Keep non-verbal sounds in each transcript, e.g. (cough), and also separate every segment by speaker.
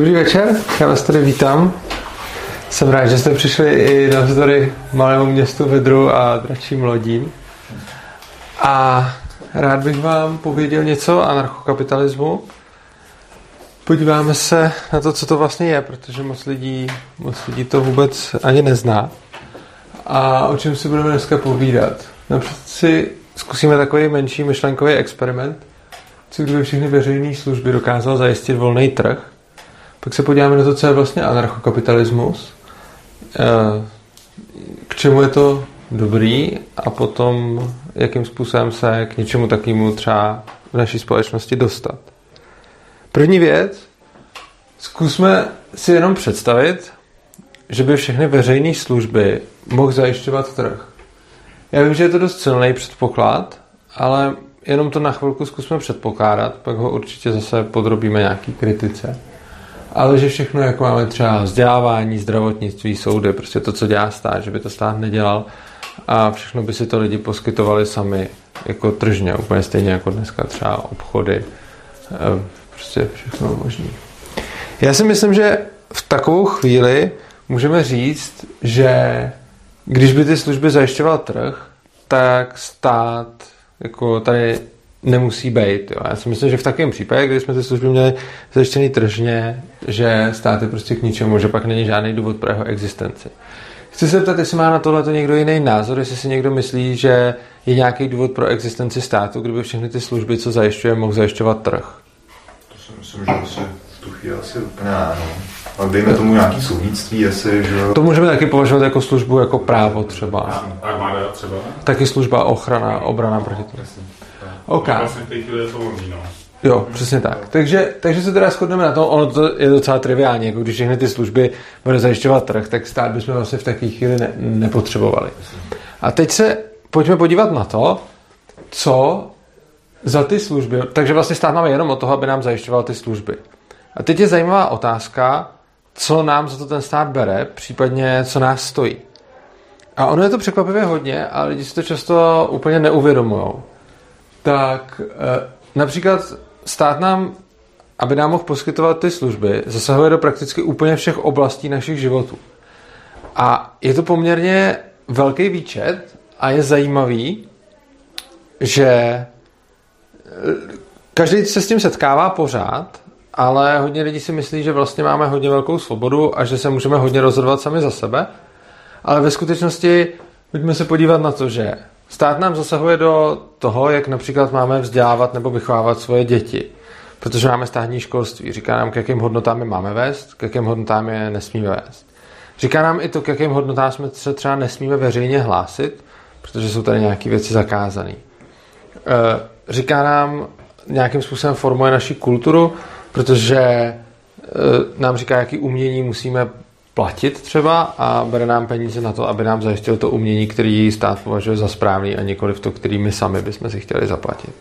Speaker 1: Dobrý večer, já vás tady vítám. Jsem rád, že jste přišli i navzdory malému městu Vedru a dračím lodím. A rád bych vám pověděl něco o anarchokapitalismu. Podíváme se na to, co to vlastně je, protože moc lidí, moc lidí to vůbec ani nezná. A o čem si budeme dneska povídat. Například si zkusíme takový menší myšlenkový experiment, co kdyby všechny veřejné služby dokázal zajistit volný trh. Pak se podíváme na to, co je vlastně anarchokapitalismus, eh, k čemu je to dobrý a potom jakým způsobem se k něčemu takovému třeba v naší společnosti dostat. První věc, zkusme si jenom představit, že by všechny veřejné služby mohl zajišťovat trh. Já vím, že je to dost silný předpoklad, ale jenom to na chvilku zkusme předpokládat, pak ho určitě zase podrobíme nějaký kritice. Ale že všechno, jako máme třeba vzdělávání, zdravotnictví, soudy, prostě to, co dělá stát, že by to stát nedělal a všechno by si to lidi poskytovali sami jako tržně, úplně stejně jako dneska třeba obchody, eh, prostě všechno možné. Já si myslím, že v takovou chvíli můžeme říct, že když by ty služby zajišťoval trh, tak stát jako tady nemusí být. Jo. Já si myslím, že v takovém případě, kdy jsme ty služby měli zajištěný tržně, že stát je prostě k ničemu, že pak není žádný důvod pro jeho existenci. Chci se zeptat, jestli má na tohle někdo jiný názor, jestli si někdo myslí, že je nějaký důvod pro existenci státu, kdyby všechny ty služby, co zajišťuje, mohl zajišťovat trh.
Speaker 2: To si myslím, že asi v tu chvíli asi úplně ne. No. Ale dejme tomu nějaký soudnictví, jestli, že
Speaker 1: To můžeme taky považovat jako službu, jako právo třeba.
Speaker 3: Armáda třeba?
Speaker 1: Taky služba ochrana, obrana proti tomu. OK.
Speaker 3: Vlastně v té chvíli je to volný, no.
Speaker 1: Jo, přesně tak. Takže, takže se teda shodneme na tom, ono to je docela triviální, jako když všechny ty služby bude zajišťovat trh, tak stát bychom vlastně v takové chvíli ne, nepotřebovali. A teď se pojďme podívat na to, co za ty služby, takže vlastně stát máme jenom o toho, aby nám zajišťoval ty služby. A teď je zajímavá otázka, co nám za to ten stát bere, případně co nás stojí. A ono je to překvapivě hodně, ale lidi si to často úplně neuvědomují. Tak eh, například stát nám, aby nám mohl poskytovat ty služby, zasahuje do prakticky úplně všech oblastí našich životů. A je to poměrně velký výčet a je zajímavý, že eh, každý se s tím setkává pořád, ale hodně lidí si myslí, že vlastně máme hodně velkou svobodu a že se můžeme hodně rozhodovat sami za sebe. Ale ve skutečnosti pojďme se podívat na to, že stát nám zasahuje do toho, jak například máme vzdělávat nebo vychovávat svoje děti. Protože máme státní školství. Říká nám, k jakým hodnotám je máme vést, k jakým hodnotám je nesmíme vést. Říká nám i to, k jakým hodnotám jsme se třeba nesmíme veřejně hlásit, protože jsou tady nějaké věci zakázané. Říká nám, nějakým způsobem formuje naši kulturu, protože e, nám říká, jaký umění musíme platit třeba a bere nám peníze na to, aby nám zajistil to umění, který stát považuje za správný a nikoli v to, který my sami bychom si chtěli zaplatit.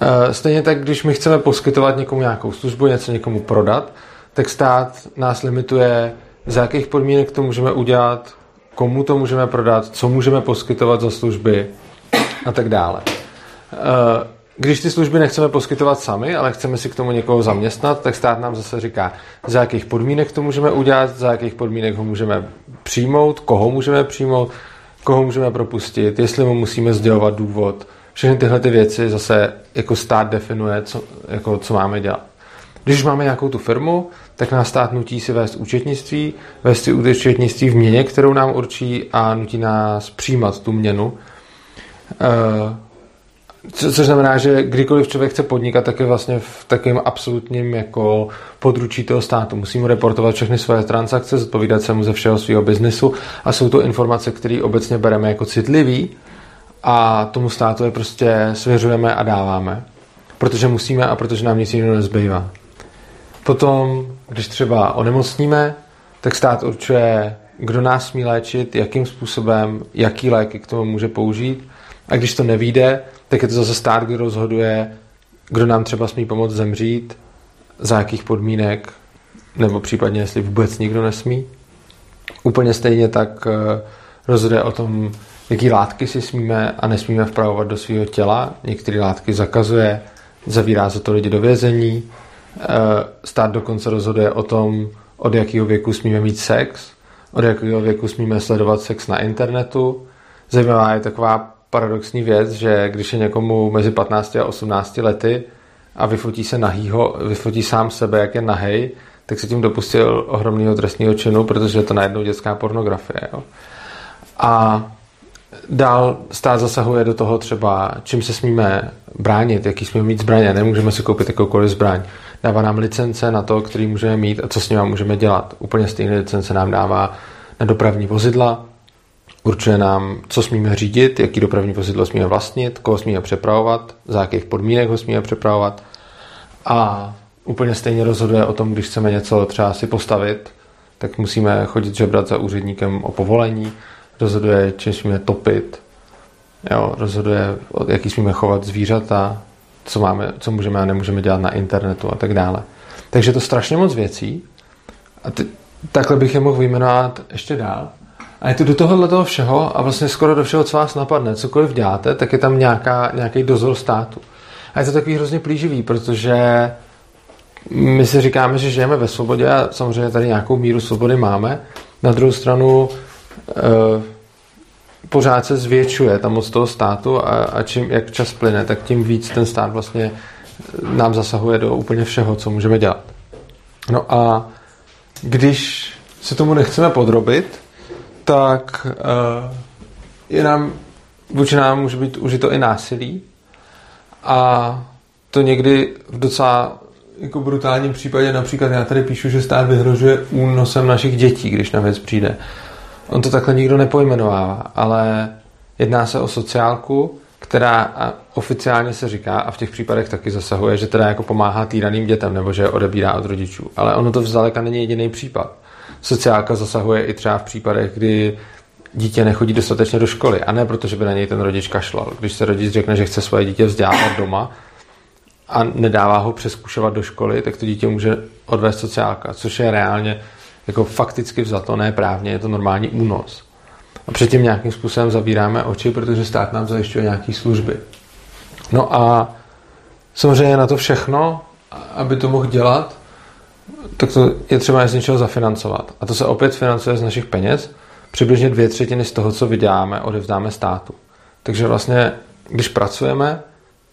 Speaker 1: E, stejně tak, když my chceme poskytovat někomu nějakou službu, něco někomu prodat, tak stát nás limituje, za jakých podmínek to můžeme udělat, komu to můžeme prodat, co můžeme poskytovat za služby a tak dále. Když ty služby nechceme poskytovat sami, ale chceme si k tomu někoho zaměstnat, tak stát nám zase říká, za jakých podmínek to můžeme udělat, za jakých podmínek ho můžeme přijmout, koho můžeme přijmout, koho můžeme propustit, jestli mu musíme sdělovat důvod. Všechny tyhle ty věci zase jako stát definuje, co, jako, co máme dělat. Když máme nějakou tu firmu, tak nás stát nutí si vést účetnictví, vést si účetnictví v měně, kterou nám určí a nutí nás přijímat tu měnu. Uh, co, což znamená, že kdykoliv člověk chce podnikat, tak je vlastně v takovém absolutním jako područí toho státu. Musí mu reportovat všechny své transakce, zodpovídat se mu ze všeho svého biznesu a jsou to informace, které obecně bereme jako citlivý a tomu státu je prostě svěřujeme a dáváme. Protože musíme a protože nám nic jiného nezbývá. Potom, když třeba onemocníme, tak stát určuje, kdo nás smí léčit, jakým způsobem, jaký léky k tomu může použít. A když to nevíde, tak je to zase stát, kdo rozhoduje, kdo nám třeba smí pomoct zemřít, za jakých podmínek, nebo případně jestli vůbec nikdo nesmí. Úplně stejně tak eh, rozhoduje o tom, jaký látky si smíme a nesmíme vpravovat do svého těla. Některé látky zakazuje, zavírá za to lidi do vězení. Stát dokonce rozhoduje o tom, od jakého věku smíme mít sex, od jakého věku smíme sledovat sex na internetu. Zajímavá je taková paradoxní věc, že když je někomu mezi 15 a 18 lety a vyfotí se nahýho, vyfotí sám sebe, jak je nahej, tak se tím dopustil ohromného trestního činu, protože je to najednou dětská pornografie. Jo. A dál stát zasahuje do toho třeba, čím se smíme bránit, jaký smíme mít zbraně. Nemůžeme si koupit jakoukoliv zbraň. Dává nám licence na to, který můžeme mít a co s nimi můžeme dělat. Úplně stejné licence nám dává na dopravní vozidla, určuje nám, co smíme řídit, jaký dopravní vozidlo smíme vlastnit, koho smíme přepravovat, za jakých podmínek ho smíme přepravovat a úplně stejně rozhoduje o tom, když chceme něco třeba si postavit, tak musíme chodit žebrat za úředníkem o povolení, rozhoduje, čím smíme topit, jo, rozhoduje, jaký smíme chovat zvířata, co, máme, co můžeme a nemůžeme dělat na internetu a tak dále. Takže to strašně moc věcí a ty, takhle bych je mohl vyjmenovat ještě dál. A je to do tohohle toho všeho a vlastně skoro do všeho, co vás napadne, cokoliv děláte, tak je tam nějaká, nějaký dozor státu. A je to takový hrozně plíživý, protože my si říkáme, že žijeme ve svobodě a samozřejmě tady nějakou míru svobody máme. Na druhou stranu e, pořád se zvětšuje ta moc toho státu a, a čím, jak čas plyne, tak tím víc ten stát vlastně nám zasahuje do úplně všeho, co můžeme dělat. No a když se tomu nechceme podrobit, tak uh, je nám, vůči nám může být užito i násilí a to někdy v docela jako brutálním případě, například já tady píšu, že stát vyhrožuje únosem našich dětí, když na věc přijde. On to takhle nikdo nepojmenovává, ale jedná se o sociálku, která oficiálně se říká, a v těch případech taky zasahuje, že teda jako pomáhá týraným dětem, nebo že je odebírá od rodičů. Ale ono to vzdaleka není jediný případ. Sociálka zasahuje i třeba v případech, kdy dítě nechodí dostatečně do školy. A ne proto, že by na něj ten rodič kašlal. Když se rodič řekne, že chce svoje dítě vzdělávat doma a nedává ho přeskušovat do školy, tak to dítě může odvést sociálka, což je reálně jako fakticky vzato, ne právně, je to normální únos. A předtím nějakým způsobem zavíráme oči, protože stát nám zajišťuje nějaké služby. No a samozřejmě na to všechno, aby to mohl dělat, tak to je třeba z něčeho zafinancovat. A to se opět financuje z našich peněz. Přibližně dvě třetiny z toho, co vydáme, odevzdáme státu. Takže vlastně, když pracujeme,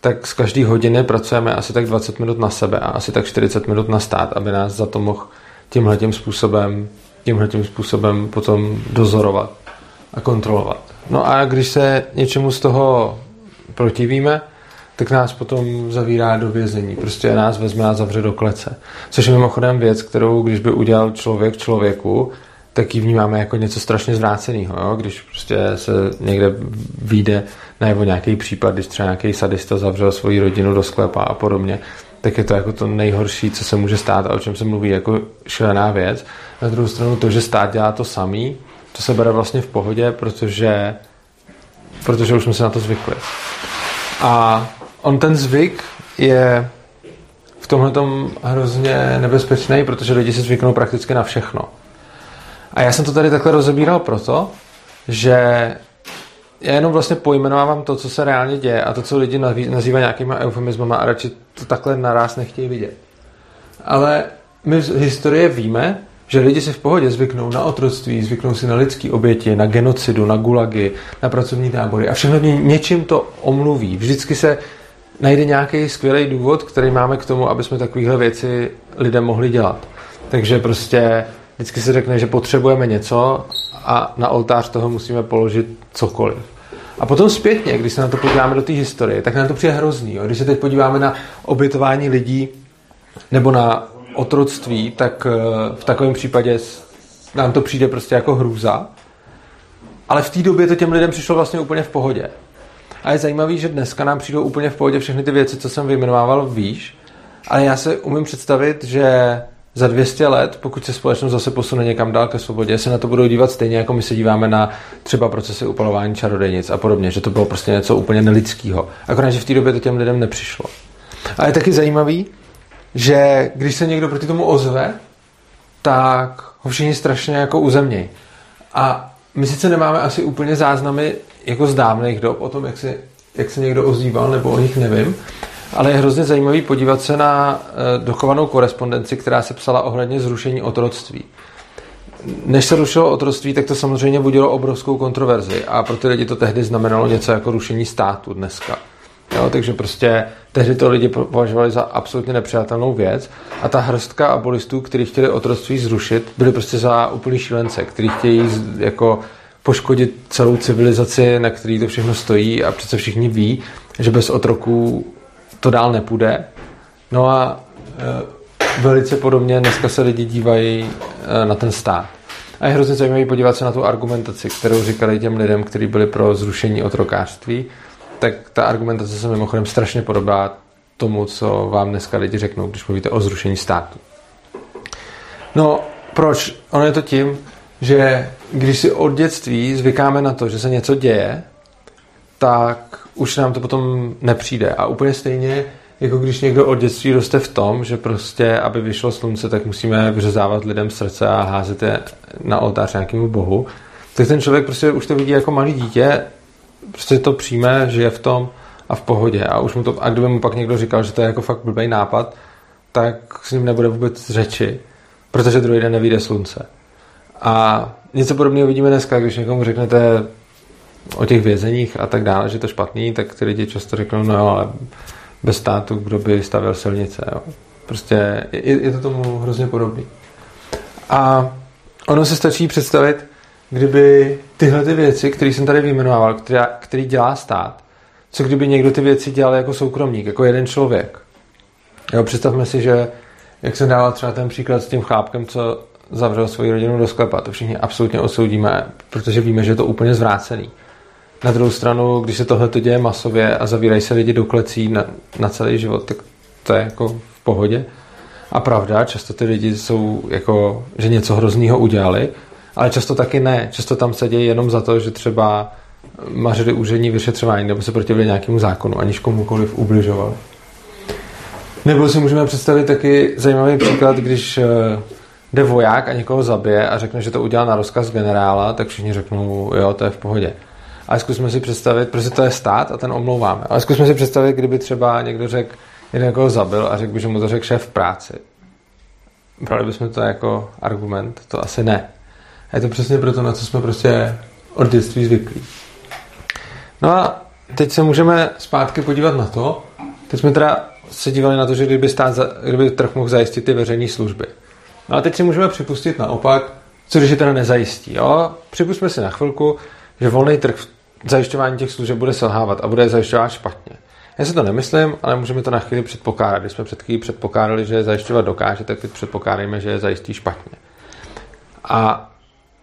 Speaker 1: tak z každé hodiny pracujeme asi tak 20 minut na sebe a asi tak 40 minut na stát, aby nás za to mohl tímhle tím způsobem, tímhle tím způsobem potom dozorovat a kontrolovat. No a když se něčemu z toho protivíme, tak nás potom zavírá do vězení. Prostě nás vezme a zavře do klece. Což je mimochodem věc, kterou když by udělal člověk člověku, tak ji vnímáme jako něco strašně zvráceného. Když prostě se někde vyjde najevo nějaký případ, když třeba nějaký sadista zavřel svoji rodinu do sklepa a podobně, tak je to jako to nejhorší, co se může stát a o čem se mluví jako šílená věc. Na druhou stranu to, že stát dělá to samý, to se bere vlastně v pohodě, protože, protože už jsme se na to zvykli. A on ten zvyk je v tomhle hrozně nebezpečný, protože lidi si zvyknou prakticky na všechno. A já jsem to tady takhle rozebíral proto, že já jenom vlastně pojmenovávám to, co se reálně děje a to, co lidi nazývají nějakýma eufemismama a radši to takhle naraz nechtějí vidět. Ale my z historie víme, že lidi si v pohodě zvyknou na otroctví, zvyknou si na lidské oběti, na genocidu, na gulagy, na pracovní tábory a všechno něčím to omluví. Vždycky se najde nějaký skvělý důvod, který máme k tomu, aby jsme takovéhle věci lidem mohli dělat. Takže prostě vždycky se řekne, že potřebujeme něco a na oltář toho musíme položit cokoliv. A potom zpětně, když se na to podíváme do té historie, tak nám to přijde hrozný. Jo? Když se teď podíváme na obětování lidí nebo na otroctví, tak eh, v takovém případě nám to přijde prostě jako hrůza. Ale v té době to těm lidem přišlo vlastně úplně v pohodě. A je zajímavé, že dneska nám přijdou úplně v pohodě všechny ty věci, co jsem vyjmenovával výš, ale já se umím představit, že za 200 let, pokud se společnost zase posune někam dál ke svobodě, se na to budou dívat stejně, jako my se díváme na třeba procesy upalování čarodejnic a podobně, že to bylo prostě něco úplně nelidského. Akorát, že v té době to těm lidem nepřišlo. A je taky zajímavý, že když se někdo proti tomu ozve, tak ho všichni strašně jako uzemnějí. A my sice nemáme asi úplně záznamy jako z dávných dob o tom, jak se, jak se někdo ozýval, nebo o nich nevím, Ale je hrozně zajímavý podívat se na eh, dochovanou korespondenci, která se psala ohledně zrušení otroctví. Než se rušilo otroctví, tak to samozřejmě budilo obrovskou kontroverzi a pro ty lidi to tehdy znamenalo něco jako rušení státu dneska. Jo, takže prostě tehdy to lidi považovali za absolutně nepřijatelnou věc a ta hrstka abolistů, kteří chtěli otroctví zrušit, byli prostě za úplný šílence, kteří chtějí jako poškodit celou civilizaci, na který to všechno stojí a přece všichni ví, že bez otroků to dál nepůjde. No a e, velice podobně dneska se lidi dívají e, na ten stát. A je hrozně zajímavé podívat se na tu argumentaci, kterou říkali těm lidem, kteří byli pro zrušení otrokářství. Tak ta argumentace se mimochodem strašně podobá tomu, co vám dneska lidi řeknou, když mluvíte o zrušení státu. No, proč? Ono je to tím, že když si od dětství zvykáme na to, že se něco děje, tak už nám to potom nepřijde. A úplně stejně, jako když někdo od dětství roste v tom, že prostě, aby vyšlo slunce, tak musíme vyřezávat lidem srdce a házet je na oltář nějakému bohu, tak ten člověk prostě už to vidí jako malý dítě, prostě to přijme, žije v tom a v pohodě. A už mu to, a kdyby mu pak někdo říkal, že to je jako fakt blbý nápad, tak s ním nebude vůbec řeči, protože druhý den nevíde slunce. A něco podobného vidíme dneska, když někomu řeknete o těch vězeních a tak dále, že to špatný, tak ty lidi často řeknou, no ale bez státu, kdo by stavěl silnice. Jo. Prostě je, je to tomu hrozně podobný. A ono se stačí představit, kdyby tyhle ty věci, které jsem tady vyjmenoval, která, který dělá stát, co kdyby někdo ty věci dělal jako soukromník, jako jeden člověk. Jo, představme si, že jak jsem dával třeba ten příklad s tím chlápkem, co zavřel svoji rodinu do sklepa. To všichni absolutně osoudíme, protože víme, že je to úplně zvrácený. Na druhou stranu, když se tohle to děje masově a zavírají se lidi do klecí na, na celý život, tak to je jako v pohodě. A pravda, často ty lidi jsou jako, že něco hroznýho udělali, ale často taky ne. Často tam se děje jenom za to, že třeba mařili úřední vyšetřování nebo se protivili nějakému zákonu, aniž komukoliv ubližovali. Nebo si můžeme představit taky zajímavý příklad, když eh, jde voják a někoho zabije a řekne, že to udělal na rozkaz generála, tak všichni řeknou, jo, to je v pohodě. Ale zkusme si představit, protože to je stát a ten omlouváme. Ale zkusme si představit, kdyby třeba někdo řekl, že někoho zabil a řekl by, že mu to řekl šéf v práci. Brali bychom to jako argument? To asi ne. A je to přesně proto, na co jsme prostě od dětství zvyklí. No a teď se můžeme zpátky podívat na to, teď jsme teda se dívali na to, že kdyby, stát, kdyby trh mohl zajistit ty veřejné služby. No a teď si můžeme připustit naopak, co když je teda nezajistí. Jo? Připustme si na chvilku, že volný trh v zajišťování těch služeb bude selhávat a bude je zajišťovat špatně. Já si to nemyslím, ale můžeme to na chvíli předpokládat. Když jsme před chvíli předpokládali, že je zajišťovat dokáže, tak teď předpokládáme, že je zajistí špatně. A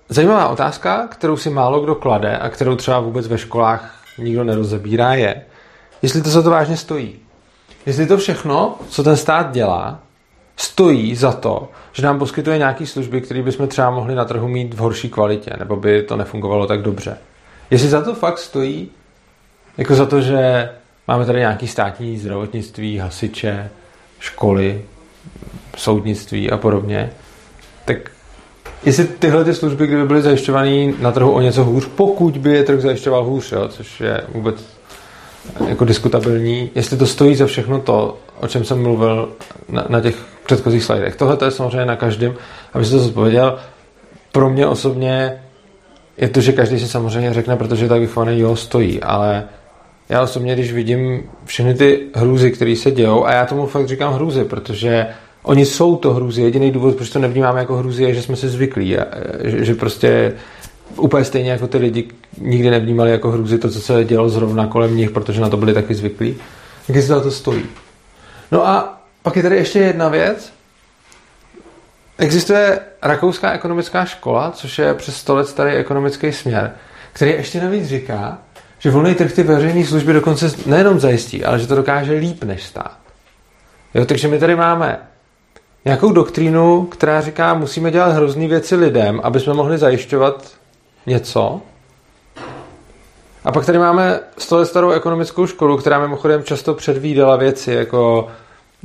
Speaker 1: zajímavá otázka, kterou si málo kdo klade a kterou třeba vůbec ve školách nikdo nerozebírá, je, jestli to za to vážně stojí. Jestli to všechno, co ten stát dělá, stojí za to, že nám poskytuje nějaké služby, které bychom třeba mohli na trhu mít v horší kvalitě, nebo by to nefungovalo tak dobře. Jestli za to fakt stojí, jako za to, že máme tady nějaký státní zdravotnictví, hasiče, školy, soudnictví a podobně, tak jestli tyhle ty služby, kdyby byly zajišťované na trhu o něco hůř, pokud by je trh zajišťoval hůř, jo, což je vůbec jako diskutabilní, jestli to stojí za všechno to, o čem jsem mluvil na, na těch předchozích slidech. Tohle to je samozřejmě na každém, aby se to zodpověděl. Pro mě osobně je to, že každý si samozřejmě řekne, protože tak vychovaný jo, stojí, ale já osobně, když vidím všechny ty hrůzy, které se dějou, a já tomu fakt říkám hrůzy, protože oni jsou to hrůzy. Jediný důvod, proč to nevnímáme jako hrůzy, je, že jsme se zvyklí. A, že, že prostě úplně stejně jako ty lidi nikdy nevnímali jako hrůzy to, co se dělo zrovna kolem nich, protože na to byli taky zvyklí. Tak si za to stojí. No a pak je tady ještě jedna věc. Existuje rakouská ekonomická škola, což je přes 100 let starý ekonomický směr, který ještě navíc říká, že volný trh ty veřejné služby dokonce nejenom zajistí, ale že to dokáže líp než stát. Jo, takže my tady máme nějakou doktrínu, která říká, musíme dělat hrozný věci lidem, aby jsme mohli zajišťovat něco. A pak tady máme 100 let starou ekonomickou školu, která mimochodem často předvídala věci jako,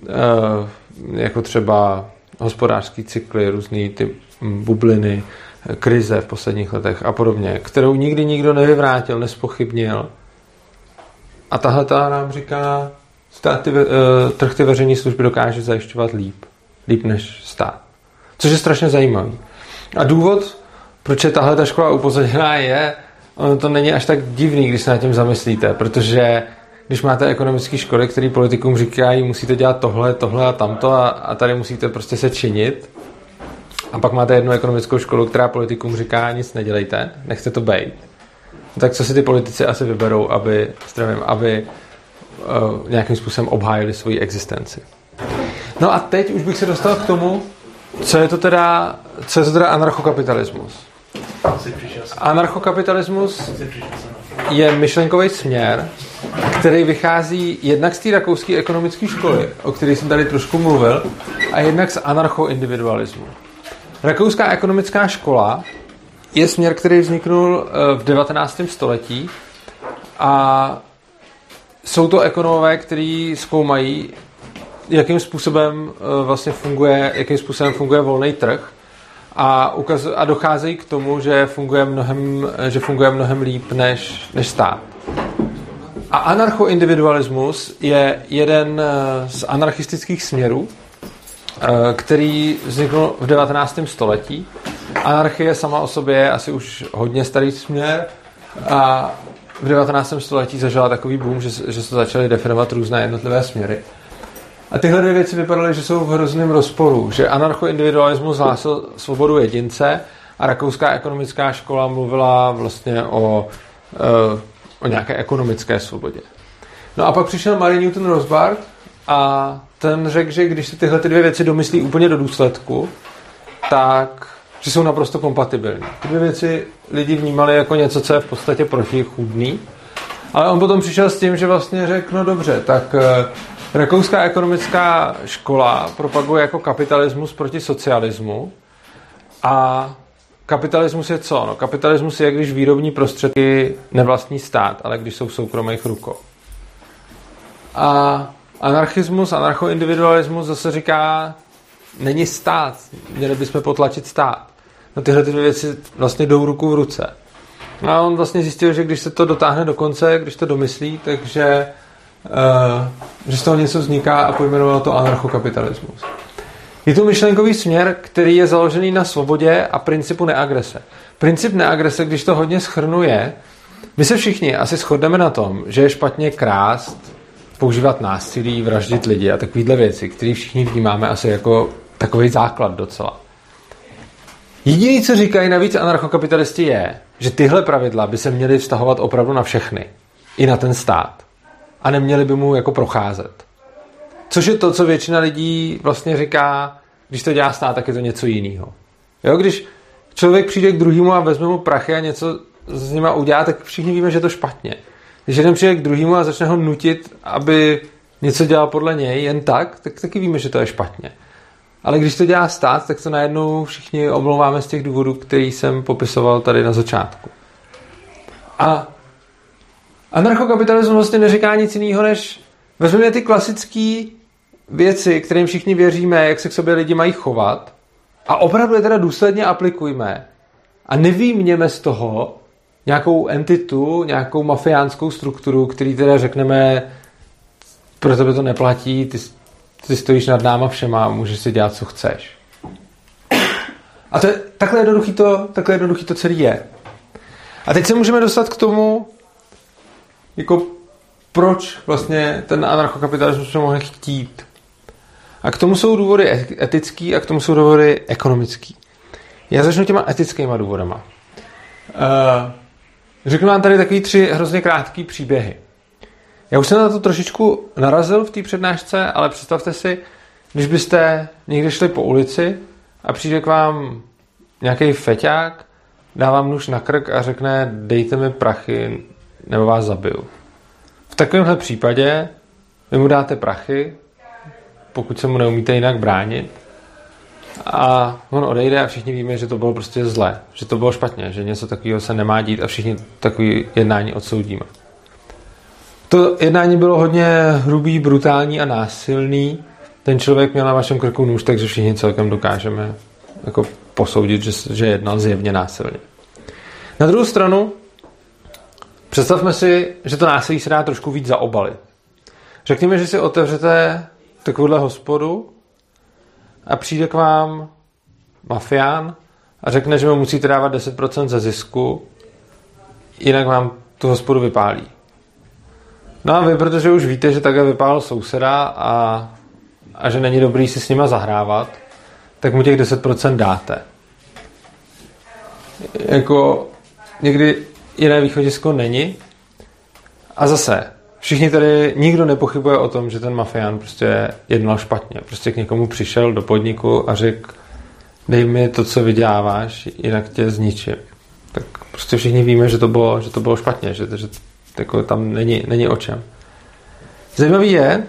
Speaker 1: eh, jako třeba hospodářský cykly, různé ty bubliny, krize v posledních letech a podobně, kterou nikdy nikdo nevyvrátil, nespochybnil. A tahle ta nám říká, stát ty, ve- eh, trh ty veřejné služby dokáže zajišťovat líp. Líp než stát. Což je strašně zajímavý. A důvod, proč je tahle ta škola upozaděná, je, ono to není až tak divný, když se nad tím zamyslíte, protože když máte ekonomické školy, které politikům říkají, musíte dělat tohle, tohle a tamto a, a tady musíte prostě se činit, a pak máte jednu ekonomickou školu, která politikům říká, nic nedělejte, nechte to bejt. Tak co si ty politici asi vyberou, aby, zdravím, aby uh, nějakým způsobem obhájili svoji existenci. No a teď už bych se dostal k tomu, co je to teda, co je to teda anarchokapitalismus. Anarchokapitalismus je myšlenkový směr, který vychází jednak z té rakouské ekonomické školy, o které jsem tady trošku mluvil, a jednak z anarchoindividualismu. Rakouská ekonomická škola je směr, který vzniknul eh, v 19. století a jsou to ekonomové, kteří zkoumají, jakým způsobem eh, vlastně funguje, jakým způsobem funguje volný trh a, ukaz, a docházejí k tomu, že funguje mnohem, že funguje mnohem líp než, než stát. A anarchoindividualismus je jeden eh, z anarchistických směrů, eh, který vznikl v 19. století. Anarchie sama o sobě je asi už hodně starý směr a v 19. století zažila takový boom, že, že se začaly definovat různé jednotlivé směry. A tyhle dvě věci vypadaly, že jsou v hrozném rozporu, že anarchoindividualismus hlásil svobodu jedince a rakouská ekonomická škola mluvila vlastně o, eh, o nějaké ekonomické svobodě. No a pak přišel Mary Newton Rosbart a ten řekl, že když se tyhle ty dvě věci domyslí úplně do důsledku, tak že jsou naprosto kompatibilní. Ty dvě věci lidi vnímali jako něco, co je v podstatě protichůdný, ale on potom přišel s tím, že vlastně řekl, no dobře, tak eh, Rakouská ekonomická škola propaguje jako kapitalismus proti socialismu a kapitalismus je co? No, kapitalismus je, když výrobní prostředky nevlastní stát, ale když jsou v soukromých rukou. A anarchismus, anarchoindividualismus zase říká, není stát, měli bychom potlačit stát. No tyhle ty dvě věci vlastně jdou ruku v ruce. A on vlastně zjistil, že když se to dotáhne do konce, když to domyslí, takže že z toho něco vzniká a pojmenoval to anarchokapitalismus. Je to myšlenkový směr, který je založený na svobodě a principu neagrese. Princip neagrese, když to hodně schrnuje, my se všichni asi shodneme na tom, že je špatně krást, používat násilí, vraždit lidi a takovéhle věci, které všichni vnímáme asi jako takový základ docela. Jediný, co říkají navíc anarchokapitalisti je, že tyhle pravidla by se měly vztahovat opravdu na všechny. I na ten stát. A neměli by mu jako procházet. Což je to, co většina lidí vlastně říká, když to dělá stát, tak je to něco jiného. Jo, když člověk přijde k druhému a vezme mu prachy a něco s nima udělá, tak všichni víme, že je to špatně. Když jeden přijde k druhému a začne ho nutit, aby něco dělal podle něj jen tak, tak taky víme, že to je špatně. Ale když to dělá stát, tak to najednou všichni omlouváme z těch důvodů, který jsem popisoval tady na začátku. A anarchokapitalismus vlastně neříká nic jiného, než vezmeme ty klasické věci, kterým všichni věříme, jak se k sobě lidi mají chovat a opravdu je teda důsledně aplikujme a nevýměme z toho nějakou entitu, nějakou mafiánskou strukturu, který teda řekneme, pro tebe to neplatí, ty, ty stojíš nad náma všema, můžeš si dělat, co chceš. A to je, takhle jednoduchý to, takhle jednoduchý to celý je. A teď se můžeme dostat k tomu, jako proč vlastně ten anarchokapitalismus jsme mohli chtít. A k tomu jsou důvody etický a k tomu jsou důvody ekonomický. Já začnu těma etickýma důvodama. Uh, řeknu vám tady takový tři hrozně krátké příběhy. Já už jsem na to trošičku narazil v té přednášce, ale představte si, když byste někde šli po ulici a přijde k vám nějaký feťák, dá vám nůž na krk a řekne dejte mi prachy, nebo vás zabiju. V takovémhle případě vy mu dáte prachy, pokud se mu neumíte jinak bránit, a on odejde a všichni víme, že to bylo prostě zlé, že to bylo špatně, že něco takového se nemá dít a všichni takový jednání odsoudíme. To jednání bylo hodně hrubý, brutální a násilný. Ten člověk měl na vašem krku nůž, takže všichni celkem dokážeme jako posoudit, že, že jednal zjevně násilně. Na druhou stranu, představme si, že to násilí se dá trošku víc zaobalit. Řekněme, že si otevřete takovouhle hospodu a přijde k vám mafián a řekne, že mu musíte dávat 10% ze zisku, jinak vám tu hospodu vypálí. No a vy, protože už víte, že takhle vypálil souseda a, a že není dobrý si s nima zahrávat, tak mu těch 10% dáte. Jako někdy jiné východisko není. A zase, všichni tady, nikdo nepochybuje o tom, že ten mafián prostě jednal špatně. Prostě k někomu přišel do podniku a řekl, dej mi to, co vyděláváš, jinak tě zničím. Tak prostě všichni víme, že to bylo, že to bylo špatně, že, že jako tam není, není o čem. Zajímavý je,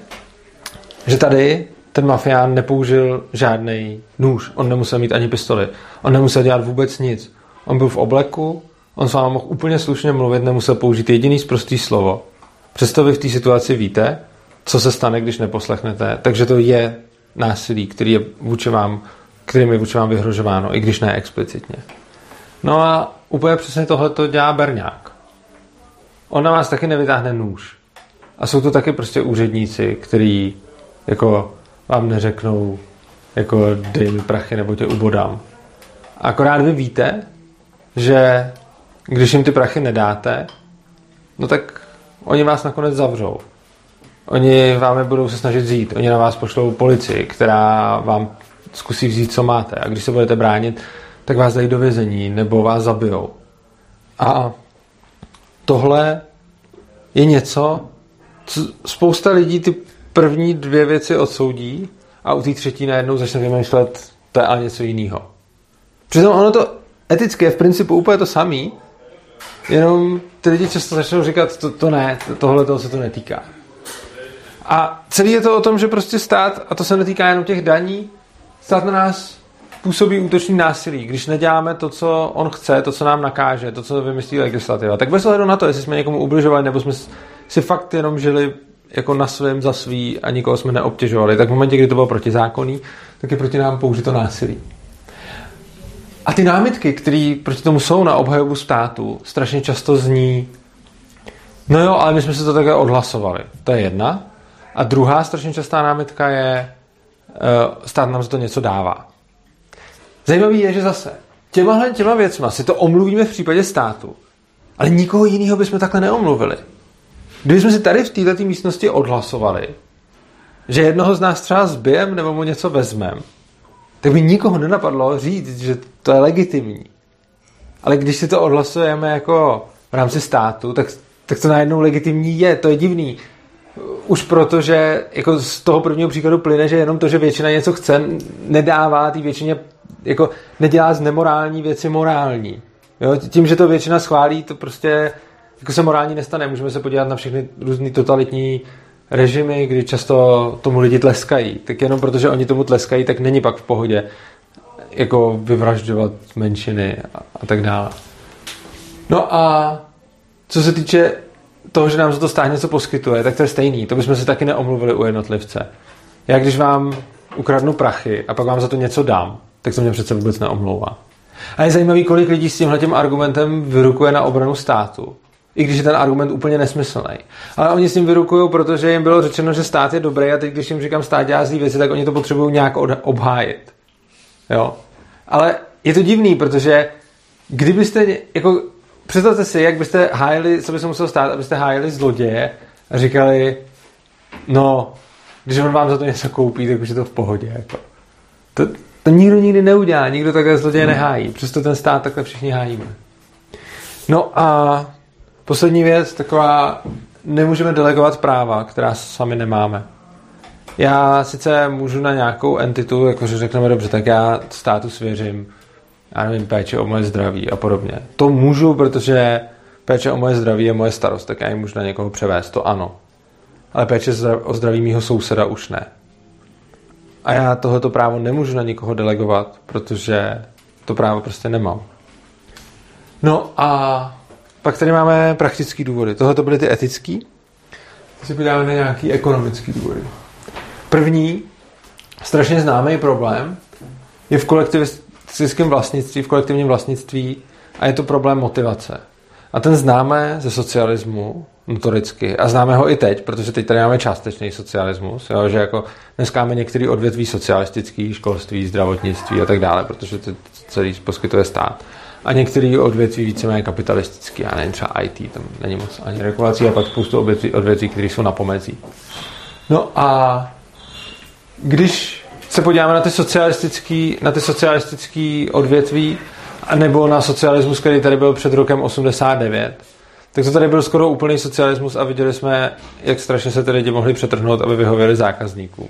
Speaker 1: že tady ten mafián nepoužil žádný nůž. On nemusel mít ani pistoli. On nemusel dělat vůbec nic. On byl v obleku, on s vámi mohl úplně slušně mluvit, nemusel použít jediný zprostý slovo. Přesto vy v té situaci víte, co se stane, když neposlechnete. Takže to je násilí, který je vůči vám, kterým je vůči vám vyhrožováno, i když ne explicitně. No a úplně přesně tohle to dělá Berňák. On na vás taky nevytáhne nůž. A jsou to taky prostě úředníci, který jako vám neřeknou jako dej mi prachy nebo tě ubodám. Akorát vy víte, že když jim ty prachy nedáte, no tak oni vás nakonec zavřou. Oni vám je budou se snažit vzít. Oni na vás pošlou policii, která vám zkusí vzít, co máte. A když se budete bránit, tak vás dají do vězení nebo vás zabijou. A tohle je něco, co spousta lidí ty první dvě věci odsoudí a u té třetí najednou začne vymýšlet, to je ale něco jiného. Přitom ono to eticky je v principu úplně to samý, jenom ty lidi často začnou říkat, to, to ne, tohle toho se to netýká. A celý je to o tom, že prostě stát, a to se netýká jenom těch daní, stát na nás působí útočný násilí. Když neděláme to, co on chce, to, co nám nakáže, to, co vymyslí legislativa, tak bez ohledu na to, jestli jsme někomu ubližovali, nebo jsme si fakt jenom žili jako na svém za svý a nikoho jsme neobtěžovali, tak v momentě, kdy to bylo protizákonný, tak je proti nám použito násilí. A ty námitky, které proti tomu jsou na obhajobu státu, strašně často zní, no jo, ale my jsme se to také odhlasovali. To je jedna. A druhá strašně častá námitka je, uh, stát nám za to něco dává. Zajímavý je, že zase těmahle těma věcma si to omluvíme v případě státu, ale nikoho jiného bychom takhle neomluvili. Kdybychom si tady v této místnosti odhlasovali, že jednoho z nás třeba zbijem nebo mu něco vezmem, tak by nikoho nenapadlo říct, že to je legitimní. Ale když si to odhlasujeme jako v rámci státu, tak, tak to najednou legitimní je, to je divný. Už proto, že jako z toho prvního příkladu plyne, že jenom to, že většina něco chce, nedává té většině, jako nedělá z nemorální věci morální. Jo? Tím, že to většina schválí, to prostě jako se morální nestane. Můžeme se podívat na všechny různé totalitní režimy, kdy často tomu lidi tleskají. Tak jenom protože oni tomu tleskají, tak není pak v pohodě jako vyvražďovat menšiny a, a tak dále. No a co se týče toho, že nám za to stát něco poskytuje, tak to je stejný. To bychom si taky neomluvili u jednotlivce. Já když vám ukradnu prachy a pak vám za to něco dám, tak to mě přece vůbec neomlouvá. A je zajímavý, kolik lidí s tímhle argumentem vyrukuje na obranu státu i když je ten argument úplně nesmyslný. Ale oni s ním vyrukují, protože jim bylo řečeno, že stát je dobrý a teď, když jim říkám stát dělá zlý věci, tak oni to potřebují nějak obhájit. Jo? Ale je to divný, protože kdybyste, jako, představte si, jak byste hájili, co by se muselo stát, abyste hájili zloděje a říkali, no, když on vám za to něco koupí, tak už je to v pohodě. Jako. To, to nikdo nikdy neudělá, nikdo takhle zloděje hmm. nehájí. Přesto ten stát takhle všichni hájíme. No a Poslední věc, taková, nemůžeme delegovat práva, která sami nemáme. Já sice můžu na nějakou entitu, jakože řekneme dobře, tak já státu svěřím, já nevím, péče o moje zdraví a podobně. To můžu, protože péče o moje zdraví je moje starost, tak já ji můžu na někoho převést, to ano. Ale péče o zdraví mýho souseda už ne. A já tohoto právo nemůžu na nikoho delegovat, protože to právo prostě nemám. No a pak tady máme praktické důvody. Tohle to byly ty etický. Teď si podíváme na nějaký ekonomický důvody. První, strašně známý problém, je v kolektivistickém vlastnictví, v kolektivním vlastnictví a je to problém motivace. A ten známe ze socialismu, notoricky. A známe ho i teď, protože teď tady máme částečný socialismus, jo, že jako dneska máme některý odvětví socialistický, školství, zdravotnictví a tak dále, protože to celý poskytuje stát. A některý odvětví víceméně kapitalistický, já nevím, třeba IT, tam není moc ani regulací, a pak spoustu odvětví, odvětví které jsou na pomezí. No a když se podíváme na ty socialistický, na ty socialistický odvětví, nebo na socialismus, který tady byl před rokem 89, tak to tady byl skoro úplný socialismus a viděli jsme, jak strašně se ty lidi mohli přetrhnout, aby vyhověli zákazníkům.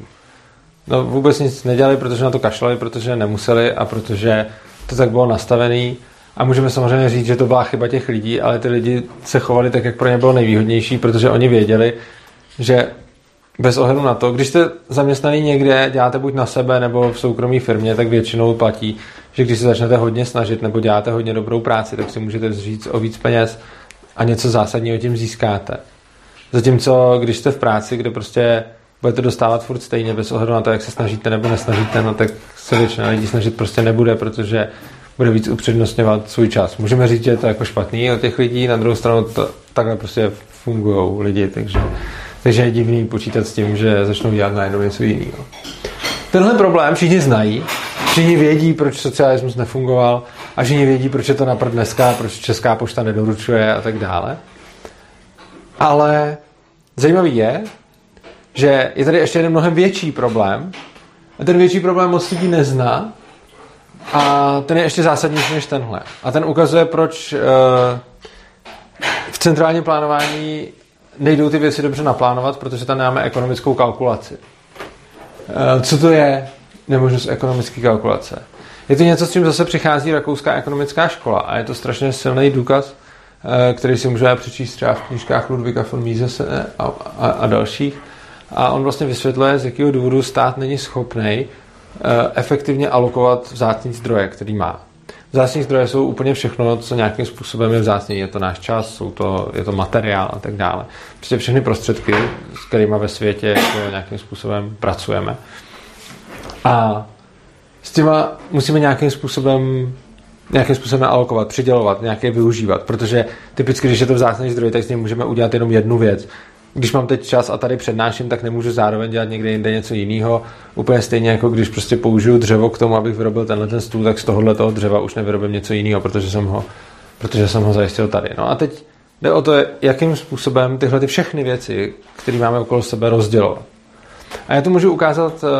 Speaker 1: No vůbec nic nedělali, protože na to kašlali, protože nemuseli a protože to tak bylo nastavený. A můžeme samozřejmě říct, že to byla chyba těch lidí, ale ty lidi se chovali tak, jak pro ně bylo nejvýhodnější, protože oni věděli, že bez ohledu na to, když jste zaměstnaný někde, děláte buď na sebe nebo v soukromé firmě, tak většinou platí, že když se začnete hodně snažit nebo děláte hodně dobrou práci, tak si můžete říct o víc peněz a něco zásadního tím získáte. Zatímco, když jste v práci, kde prostě budete dostávat furt stejně bez ohledu na to, jak se snažíte nebo nesnažíte, no tak se většina lidí snažit prostě nebude, protože bude víc upřednostňovat svůj čas. Můžeme říct, že je to jako špatný od těch lidí, na druhou stranu to, takhle prostě fungují lidi, takže, takže je divný počítat s tím, že začnou dělat najednou něco jiného. Tenhle problém všichni znají, všichni vědí, proč socialismus nefungoval a všichni vědí, proč je to napřed dneska, proč Česká pošta nedoručuje a tak dále. Ale zajímavý je, že je tady ještě jeden mnohem větší problém a ten větší problém moc lidí nezná a ten je ještě zásadnější než tenhle. A ten ukazuje, proč uh, v centrálním plánování nejdou ty věci dobře naplánovat, protože tam máme ekonomickou kalkulaci. Uh, co to je nemožnost ekonomické kalkulace? Je to něco, s čím zase přichází rakouská ekonomická škola a je to strašně silný důkaz, uh, který si můžeme přečíst třeba v knížkách Ludvíka von Misese a, a, a dalších. A on vlastně vysvětluje, z jakého důvodu stát není schopný Eh, efektivně alokovat vzácný zdroje, který má. Vzácní zdroje jsou úplně všechno, co nějakým způsobem je vzácný. Je to náš čas, jsou to, je to materiál a tak dále. Prostě všechny prostředky, s kterými ve světě jako nějakým způsobem pracujeme. A s těma musíme nějakým způsobem nějakým způsobem alokovat, přidělovat, nějaké využívat, protože typicky, když je to vzácný zdroj, tak s ním můžeme udělat jenom jednu věc když mám teď čas a tady přednáším, tak nemůžu zároveň dělat někde jinde něco jiného. Úplně stejně jako když prostě použiju dřevo k tomu, abych vyrobil tenhle ten stůl, tak z tohohle toho dřeva už nevyrobím něco jiného, protože jsem ho, protože jsem ho zajistil tady. No a teď jde o to, jakým způsobem tyhle ty všechny věci, které máme okolo sebe, rozdělovat. A já to můžu ukázat uh,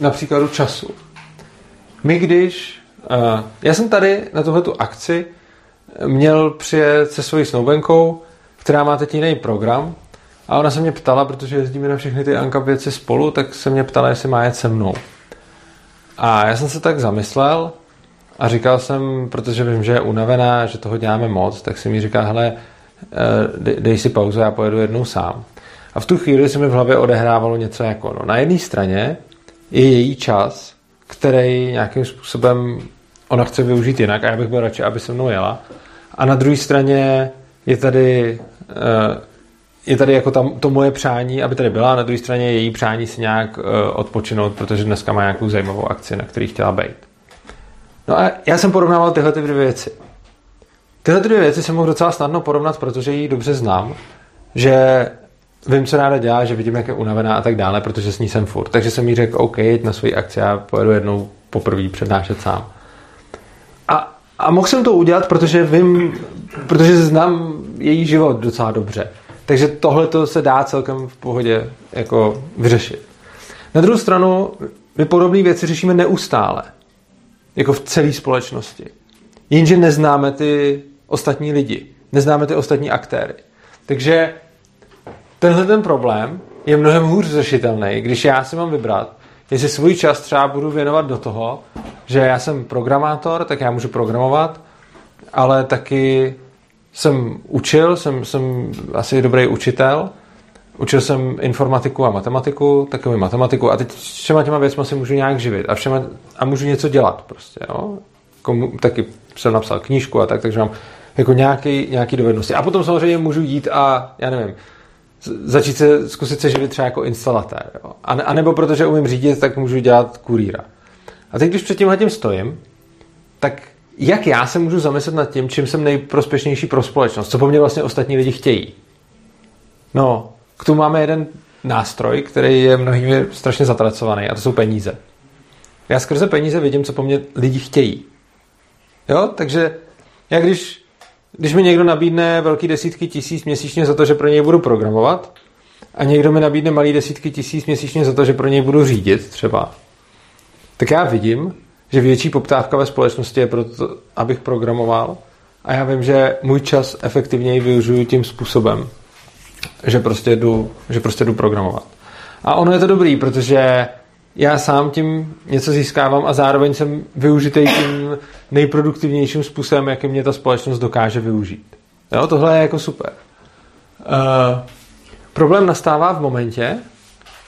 Speaker 1: na příkladu času. My když... Uh, já jsem tady na tuhletu akci měl přijet se svojí snoubenkou, která má teď jiný program a ona se mě ptala, protože jezdíme na všechny ty Anka věci spolu, tak se mě ptala, jestli má jet se mnou. A já jsem se tak zamyslel a říkal jsem, protože vím, že je unavená, že toho děláme moc, tak si mi říká, hele, eh, dej si pauzu, já pojedu jednou sám. A v tu chvíli se mi v hlavě odehrávalo něco jako, no, na jedné straně je její čas, který nějakým způsobem ona chce využít jinak a já bych byl radši, aby se mnou jela. A na druhé straně je tady uh, je tady jako tam, to moje přání, aby tady byla, a na druhé straně její přání si nějak uh, odpočinout, protože dneska má nějakou zajímavou akci, na který chtěla být. No a já jsem porovnával tyhle ty dvě věci. Tyhle dvě věci jsem mohl docela snadno porovnat, protože ji dobře znám, že vím, co ráda dělá, že vidím, jak je unavená a tak dále, protože s ní jsem furt. Takže jsem jí řekl, OK, jeď na svoji akci, já pojedu jednou poprvé přednášet sám. A, a mohl jsem to udělat, protože vím, protože znám její život docela dobře. Takže tohle to se dá celkem v pohodě jako vyřešit. Na druhou stranu, my podobné věci řešíme neustále. Jako v celé společnosti. Jenže neznáme ty ostatní lidi. Neznáme ty ostatní aktéry. Takže tenhle ten problém je mnohem hůř řešitelný, když já si mám vybrat, jestli svůj čas třeba budu věnovat do toho, že já jsem programátor, tak já můžu programovat, ale taky jsem učil, jsem, jsem asi dobrý učitel, učil jsem informatiku a matematiku, takový matematiku a teď všema těma věcma si můžu nějak živit a, všema, a můžu něco dělat prostě, jo. Komu, taky jsem napsal knížku a tak, takže mám jako nějaký, nějaký dovednosti. A potom samozřejmě můžu jít a, já nevím, začít se, zkusit se živit třeba jako instalatér. Jo? A, a nebo protože umím řídit, tak můžu dělat kurýra. A teď, když před tímhle tím stojím, tak jak já se můžu zamyslet nad tím, čím jsem nejprospěšnější pro společnost, co po mně vlastně ostatní lidi chtějí. No, k tomu máme jeden nástroj, který je mnohými strašně zatracovaný a to jsou peníze. Já skrze peníze vidím, co po mně lidi chtějí. Jo, takže já když, když mi někdo nabídne velký desítky tisíc měsíčně za to, že pro něj budu programovat a někdo mi nabídne malý desítky tisíc měsíčně za to, že pro něj budu řídit třeba, tak já vidím, že větší poptávka ve společnosti je proto, abych programoval a já vím, že můj čas efektivněji využiju tím způsobem, že prostě jdu, že prostě jdu programovat. A ono je to dobrý, protože já sám tím něco získávám a zároveň jsem využitý tím nejproduktivnějším způsobem, jakým mě ta společnost dokáže využít. Jo, tohle je jako super. Uh, problém nastává v momentě,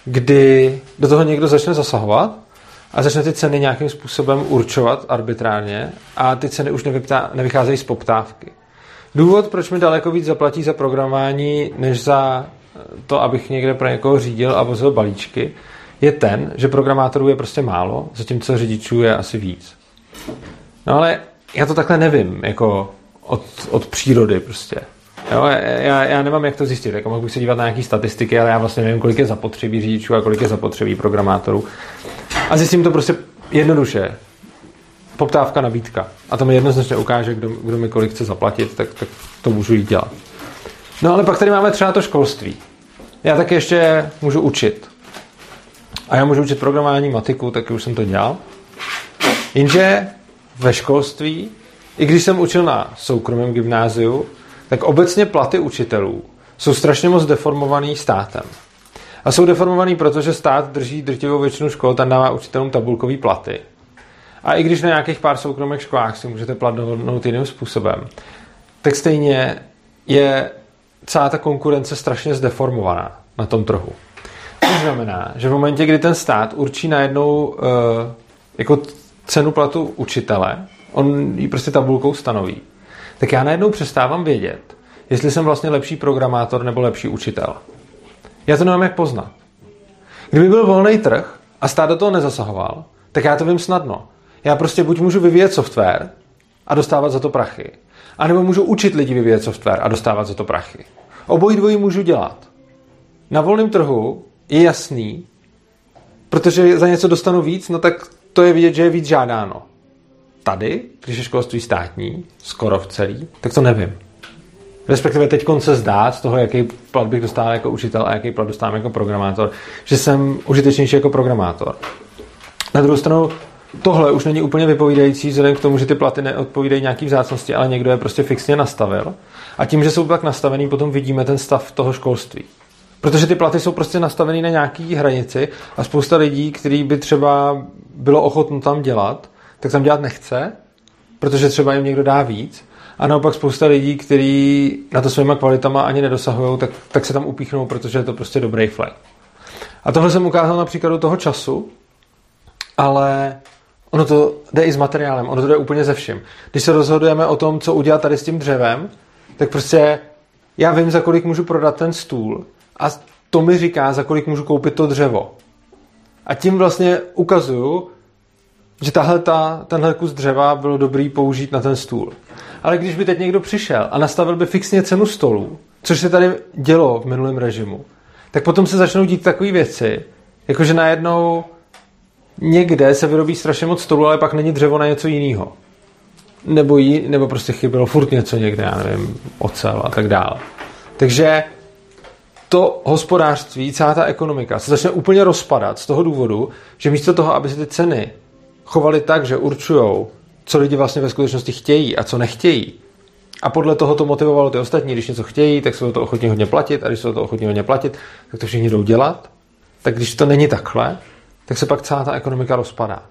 Speaker 1: kdy do toho někdo začne zasahovat a začne ty ceny nějakým způsobem určovat arbitrárně a ty ceny už nevyptá, nevycházejí z poptávky. Důvod, proč mi daleko víc zaplatí za programování, než za to, abych někde pro někoho řídil a vozil balíčky, je ten, že programátorů je prostě málo, zatímco řidičů je asi víc. No ale já to takhle nevím, jako od, od přírody prostě. Jo, já, já nemám jak to zjistit, jako mohu se dívat na nějaké statistiky, ale já vlastně nevím, kolik je zapotřebí řidičů a kolik je zapotřebí programátorů. A zjistím to prostě jednoduše. Poptávka, nabídka. A to mi jednoznačně ukáže, kdo, kdo mi kolik chce zaplatit, tak, tak to můžu jít dělat. No ale pak tady máme třeba to školství. Já taky ještě můžu učit. A já můžu učit programování, matiku, taky už jsem to dělal. Jenže ve školství, i když jsem učil na soukromém gymnáziu, tak obecně platy učitelů jsou strašně moc deformovaný státem. A jsou deformovaný, protože stát drží drtivou většinu škol, tam dává učitelům tabulkové platy. A i když na nějakých pár soukromých školách si můžete plat dohodnout jiným způsobem, tak stejně je celá ta konkurence strašně zdeformovaná na tom trhu. To znamená, že v momentě, kdy ten stát určí najednou uh, jako cenu platu učitele, on ji prostě tabulkou stanoví, tak já najednou přestávám vědět, jestli jsem vlastně lepší programátor nebo lepší učitel. Já to nemám jak poznat. Kdyby byl volný trh a stát do toho nezasahoval, tak já to vím snadno. Já prostě buď můžu vyvíjet software a dostávat za to prachy, anebo můžu učit lidi vyvíjet software a dostávat za to prachy. Obojí dvojí můžu dělat. Na volném trhu je jasný, protože za něco dostanu víc, no tak to je vidět, že je víc žádáno. Tady, když je školství státní, skoro v celý, tak to nevím. Respektive teď se zdá z toho, jaký plat bych dostal jako učitel a jaký plat dostávám jako programátor, že jsem užitečnější jako programátor. Na druhou stranu, tohle už není úplně vypovídající vzhledem k tomu, že ty platy neodpovídají nějaký vzácnosti, ale někdo je prostě fixně nastavil. A tím, že jsou tak nastavený, potom vidíme ten stav toho školství. Protože ty platy jsou prostě nastavený na nějaký hranici a spousta lidí, který by třeba bylo ochotno tam dělat, tak tam dělat nechce, protože třeba jim někdo dá víc. A naopak spousta lidí, kteří na to svýma kvalitama ani nedosahují, tak, tak se tam upíchnou, protože je to prostě dobrý flag. A tohle jsem ukázal na příkladu toho času, ale ono to jde i s materiálem, ono to jde úplně ze vším. Když se rozhodujeme o tom, co udělat tady s tím dřevem, tak prostě já vím, za kolik můžu prodat ten stůl a to mi říká, za kolik můžu koupit to dřevo. A tím vlastně ukazuju, že tahle ta, tenhle kus dřeva bylo dobrý použít na ten stůl. Ale když by teď někdo přišel a nastavil by fixně cenu stolu, což se tady dělo v minulém režimu, tak potom se začnou dít takové věci, jakože najednou někde se vyrobí strašně moc stolu, ale pak není dřevo na něco jiného. Nebo, jí, nebo prostě chybělo furt něco někde, já nevím, ocel a tak dále. Takže to hospodářství, celá ta ekonomika se začne úplně rozpadat z toho důvodu, že místo toho, aby se ty ceny chovaly tak, že určují, co lidi vlastně ve skutečnosti chtějí a co nechtějí, a podle toho to motivovalo ty ostatní, když něco chtějí, tak jsou to ochotní hodně platit, a když jsou to ochotní hodně platit, tak to všichni jdou dělat. Tak když to není takhle, tak se pak celá ta ekonomika rozpadá.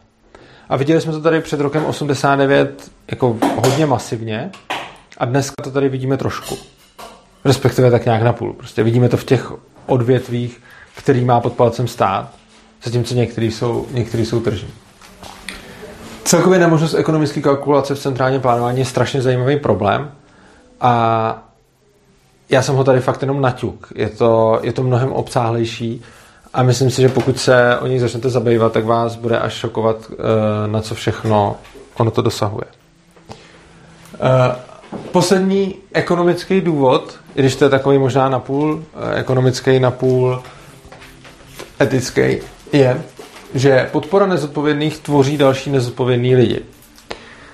Speaker 1: A viděli jsme to tady před rokem 89 jako hodně masivně a dneska to tady vidíme trošku. Respektive tak nějak na půl. Prostě vidíme to v těch odvětvích, který má pod palcem stát, zatímco některý jsou, některý jsou tržní. Celkově nemožnost ekonomické kalkulace v centrálním plánování je strašně zajímavý problém a já jsem ho tady fakt jenom naťuk. Je to, je to mnohem obsáhlejší a myslím si, že pokud se o něj začnete zabývat, tak vás bude až šokovat, eh, na co všechno ono to dosahuje. Uh, poslední ekonomický důvod, i když to je takový možná napůl uh, ekonomický, napůl etický, je, že podpora nezodpovědných tvoří další nezodpovědní lidi.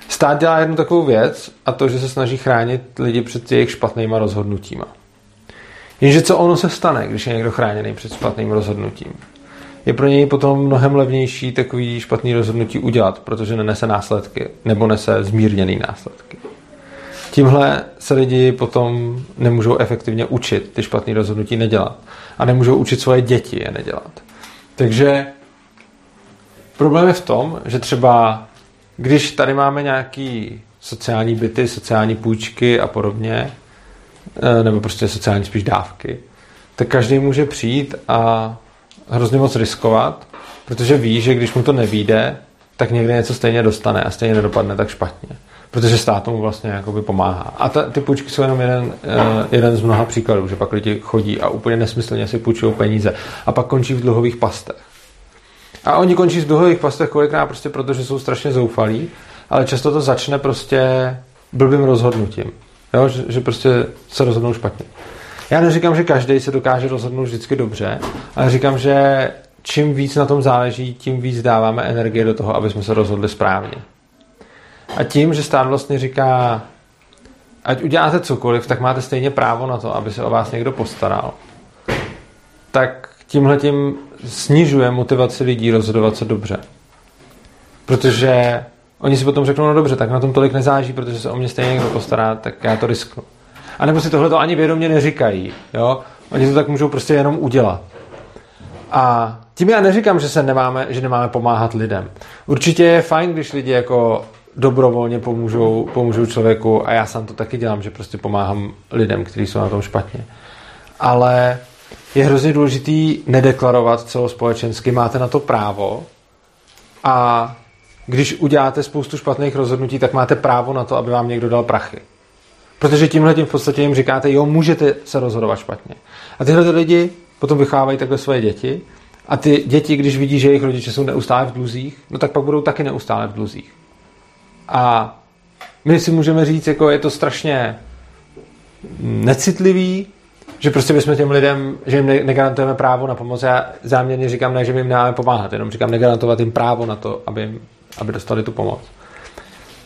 Speaker 1: Stát dělá jednu takovou věc a to, že se snaží chránit lidi před jejich špatnýma rozhodnutíma. Jenže co ono se stane, když je někdo chráněný před špatným rozhodnutím? Je pro něj potom mnohem levnější takový špatný rozhodnutí udělat, protože nenese následky, nebo nese zmírněný následky. Tímhle se lidi potom nemůžou efektivně učit ty špatné rozhodnutí nedělat. A nemůžou učit svoje děti je nedělat. Takže problém je v tom, že třeba když tady máme nějaký sociální byty, sociální půjčky a podobně, eh, nebo prostě sociální spíš dávky, tak každý může přijít a hrozně moc riskovat, protože ví, že když mu to nevíde, tak někde něco stejně dostane a stejně nedopadne tak špatně. Protože stát tomu vlastně jakoby pomáhá. A ta, ty půjčky jsou jenom jeden, uh, jeden z mnoha příkladů, že pak lidi chodí a úplně nesmyslně si půjčují peníze a pak končí v dluhových pastech. A oni končí v dluhových pastech kolikrát prostě proto, že jsou strašně zoufalí, ale často to začne prostě blbým rozhodnutím. Jo? Že, že prostě se rozhodnou špatně. Já neříkám, že každý se dokáže rozhodnout vždycky dobře, ale říkám, že čím víc na tom záleží, tím víc dáváme energie do toho, aby jsme se rozhodli správně. A tím, že stát vlastně říká, ať uděláte cokoliv, tak máte stejně právo na to, aby se o vás někdo postaral, tak tímhle tím snižuje motivaci lidí rozhodovat se dobře. Protože oni si potom řeknou, no dobře, tak na tom tolik nezáží, protože se o mě stejně někdo postará, tak já to risknu. A nebo si tohle to ani vědomě neříkají. Jo? Oni to tak můžou prostě jenom udělat. A tím já neříkám, že se nemáme, že nemáme pomáhat lidem. Určitě je fajn, když lidi jako dobrovolně pomůžou, pomůžou člověku a já sám to taky dělám, že prostě pomáhám lidem, kteří jsou na tom špatně. Ale je hrozně důležitý nedeklarovat celospolečensky, máte na to právo a když uděláte spoustu špatných rozhodnutí, tak máte právo na to, aby vám někdo dal prachy. Protože tímhle tím v podstatě jim říkáte, jo, můžete se rozhodovat špatně. A tyhle lidi potom vychávají takhle svoje děti a ty děti, když vidí, že jejich rodiče jsou neustále v dluzích, no tak pak budou taky neustále v dluzích. A my si můžeme říct, jako je to strašně necitlivý, že prostě bychom těm lidem, že jim negarantujeme právo na pomoc. Já záměrně říkám ne, že my jim nemáme pomáhat, jenom říkám negarantovat jim právo na to, aby, jim, aby dostali tu pomoc.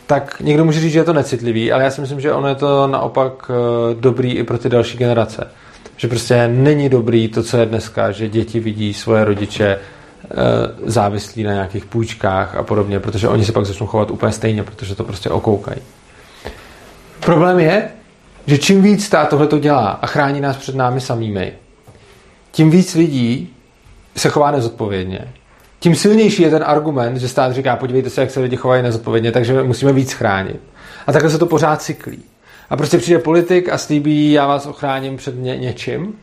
Speaker 1: Tak někdo může říct, že je to necitlivý, ale já si myslím, že ono je to naopak eh, dobrý i pro ty další generace. Že prostě není dobrý to, co je dneska, že děti vidí svoje rodiče eh, závislí na nějakých půjčkách a podobně, protože oni se pak začnou chovat úplně stejně, protože to prostě okoukají. Problém je, že čím víc stát tohle to dělá a chrání nás před námi samými, tím víc lidí se chová nezodpovědně. Tím silnější je ten argument, že stát říká, podívejte se, jak se lidi chovají nezodpovědně, takže musíme víc chránit. A takhle se to pořád cyklí. A prostě přijde politik a slíbí, já vás ochráním před ně, něčím,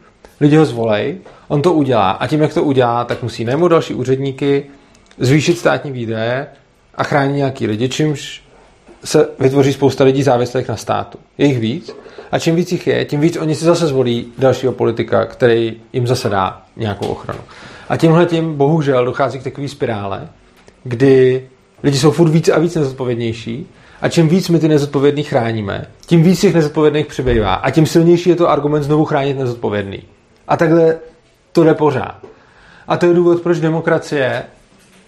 Speaker 1: lidi ho zvolej, on to udělá a tím, jak to udělá, tak musí najmout další úředníky, zvýšit státní výdaje a chránit nějaký lidi, čímž se vytvoří spousta lidí závislých na státu. Je jich víc a čím víc jich je, tím víc oni si zase zvolí dalšího politika, který jim zase dá nějakou ochranu. A tímhle tím bohužel dochází k takové spirále, kdy lidi jsou furt víc a víc nezodpovědnější a čím víc my ty nezodpovědný chráníme, tím víc těch nezodpovědných přibývá a tím silnější je to argument znovu chránit nezodpovědný. A takhle to jde pořád. A to je důvod, proč demokracie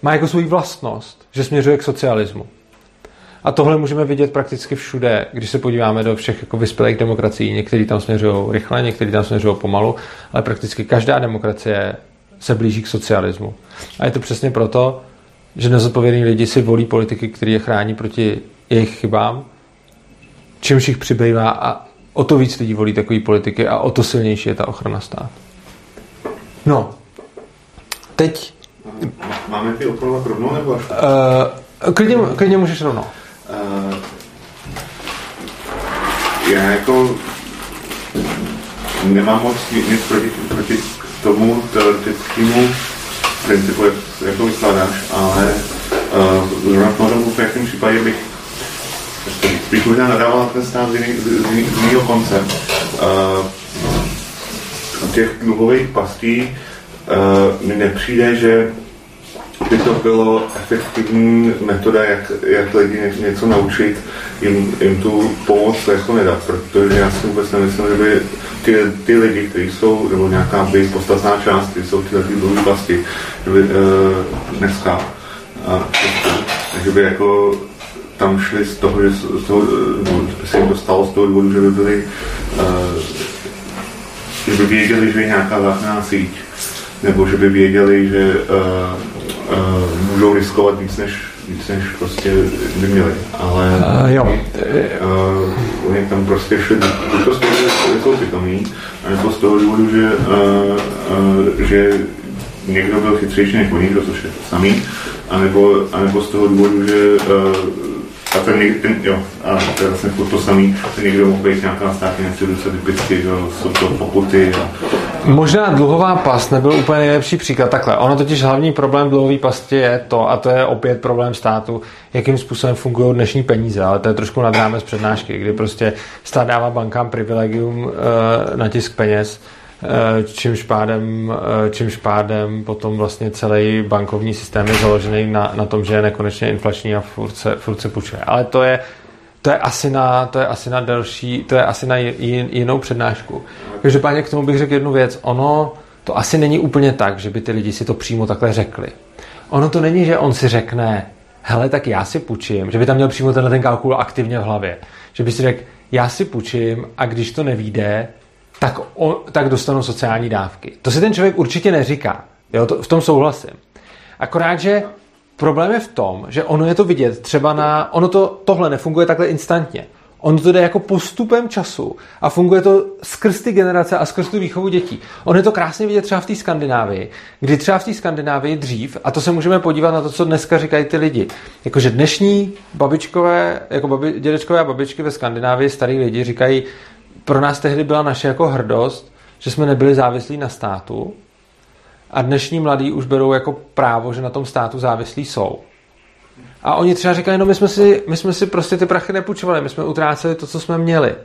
Speaker 1: má jako svou vlastnost, že směřuje k socialismu. A tohle můžeme vidět prakticky všude, když se podíváme do všech jako vyspělých demokracií. Někteří tam směřují rychle, někteří tam směřují pomalu, ale prakticky každá demokracie se blíží k socialismu. A je to přesně proto, že nezodpovědní lidi si volí politiky, které je chrání proti jejich chybám, čímž jich přibývá a o to víc lidí volí takové politiky a o to silnější je ta ochrana státu. No, teď...
Speaker 2: Máme ty opravovat rovnou nebo až?
Speaker 1: Uh, klidně, klidně můžeš rovnou. Uh,
Speaker 2: já jako nemám moc nic proti, proti tomu teoretickému principu, jak, jak to vykládáš, ale uh, zrovna v tom konkrétním případě bych spíš možná nadával na ten stát z, jiný, z, z jiného konce. Uh, těch dluhových pastí uh, mi nepřijde, že by to bylo efektivní metoda, jak, jak lidi něco naučit, jim, jim tu pomoc jako nedat, protože já si vůbec nemyslím, že by ty, ty lidi, kteří jsou, nebo nějaká by podstatná část, kteří jsou tyhle ty vlasti, že by uh, dneska, uh, že by jako tam šli z toho, že z toho, no, se jim to stalo z toho důvodu, že by byli, uh, že by věděli, že je nějaká záchranná síť, nebo že by věděli, že uh, můžou riskovat víc než, víc než prostě by měli. Ale
Speaker 1: uh, jo.
Speaker 2: Uh, oni tam prostě šli buď to z toho, že jsou pitomí, nebo z toho důvodu, že, uh, uh, že někdo byl chytřejší než oni, což je to samý, anebo, anebo z toho důvodu, že uh, a ten, ten jo, a to je vlastně to samý, ten někdo mohl být nějaká státní instituce, typicky, že jsou to pokuty. A...
Speaker 1: Možná dluhová past nebyl úplně nejlepší příklad. Takhle, ono totiž hlavní problém dluhové pasti je to, a to je opět problém státu, jakým způsobem fungují dnešní peníze, ale to je trošku nad rámec přednášky, kdy prostě stát dává bankám privilegium uh, na tisk peněz, čímž pádem, eh, čímž pádem potom vlastně celý bankovní systém je založený na, na tom, že je nekonečně inflační a furt se, furt se půjčuje. Ale to je, to je asi na, to je asi na delší, to je asi na jinou přednášku. Každopádně k tomu bych řekl jednu věc. Ono to asi není úplně tak, že by ty lidi si to přímo takhle řekli. Ono to není, že on si řekne, hele, tak já si půjčím, že by tam měl přímo tenhle ten kalkul aktivně v hlavě. Že by si řekl, já si půjčím a když to nevíde, tak, on, tak dostanou sociální dávky. To si ten člověk určitě neříká. Jo, to, v tom souhlasím. Akorát, že problém je v tom, že ono je to vidět třeba na... Ono to, tohle nefunguje takhle instantně. On to jde jako postupem času a funguje to skrz ty generace a skrz tu výchovu dětí. On je to krásně vidět třeba v té Skandinávii, kdy třeba v té Skandinávii dřív, a to se můžeme podívat na to, co dneska říkají ty lidi, jakože dnešní babičkové, jako babi, dědečkové a babičky ve Skandinávii, starý lidi říkají, pro nás tehdy byla naše jako hrdost, že jsme nebyli závislí na státu a dnešní mladí už berou jako právo, že na tom státu závislí jsou. A oni třeba říkají, no my jsme si, my jsme si prostě ty prachy nepůjčovali, my jsme utráceli to, co jsme měli.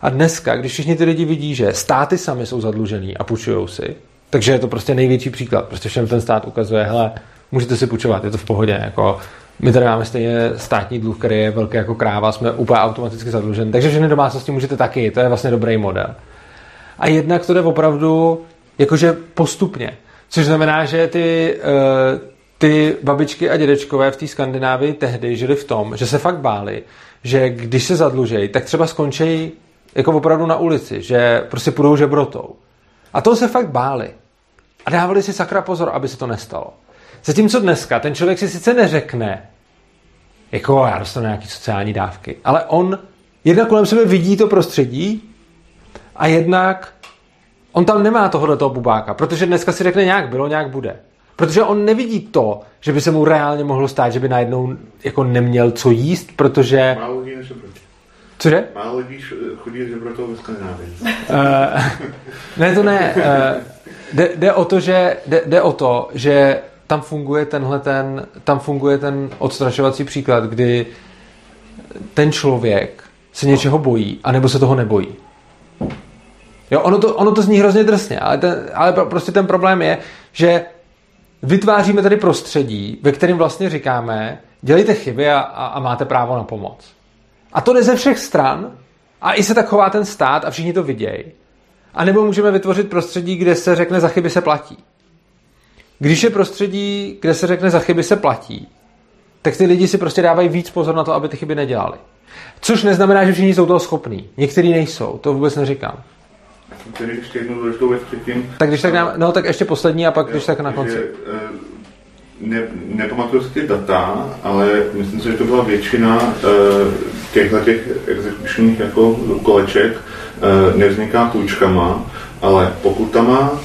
Speaker 1: A dneska, když všichni ty lidi vidí, že státy sami jsou zadlužený a půjčují si, takže je to prostě největší příklad. Prostě všem ten stát ukazuje, hele, můžete si půjčovat, je to v pohodě. Jako, my tady máme stejně státní dluh, který je velký jako kráva, jsme úplně automaticky zadluženi. Takže všechny domácnosti můžete taky, to je vlastně dobrý model. A jednak to jde opravdu jakože postupně. Což znamená, že ty, uh, ty babičky a dědečkové v té Skandinávii tehdy žili v tom, že se fakt báli, že když se zadlužejí, tak třeba skončí jako opravdu na ulici, že prostě půjdou žebrotou. A toho se fakt báli. A dávali si sakra pozor, aby se to nestalo. Zatímco dneska ten člověk si sice neřekne, jako já dostanu nějaké sociální dávky, ale on jednak kolem sebe vidí to prostředí a jednak on tam nemá tohohle toho bubáka, protože dneska si řekne nějak bylo, nějak bude. Protože on nevidí to, že by se mu reálně mohlo stát, že by najednou jako neměl co jíst, protože...
Speaker 2: Málo lidí
Speaker 1: Cože?
Speaker 2: Málo lidí chodí žebrotou ve Skandinávii.
Speaker 1: Uh, (laughs) ne, to ne. Uh, jde, jde, o to, že, jde, jde o to, že tam funguje tenhle ten, tam funguje ten odstrašovací příklad, kdy ten člověk se něčeho bojí, anebo se toho nebojí. Jo, ono to, ono to zní hrozně drsně, ale, ten, ale prostě ten problém je, že vytváříme tady prostředí, ve kterém vlastně říkáme, dělejte chyby a, a, a máte právo na pomoc. A to jde ze všech stran a i se tak chová ten stát a všichni to vidějí. A nebo můžeme vytvořit prostředí, kde se řekne, za chyby se platí. Když je prostředí, kde se řekne za chyby se platí, tak ty lidi si prostě dávají víc pozor na to, aby ty chyby nedělali. Což neznamená, že všichni jsou toho schopní. Někteří nejsou, to vůbec neříkám.
Speaker 2: Tedy ještě jednu důležitou věc předtím.
Speaker 1: Tak když tak nám, no tak ještě poslední a pak jo, když tak na konci. Že, eh,
Speaker 2: ne, nepamatuju si ty data, ale myslím si, že to byla většina uh, těchto těch exekučních jako koleček uh, nevzniká půjčkama, ale pokutama,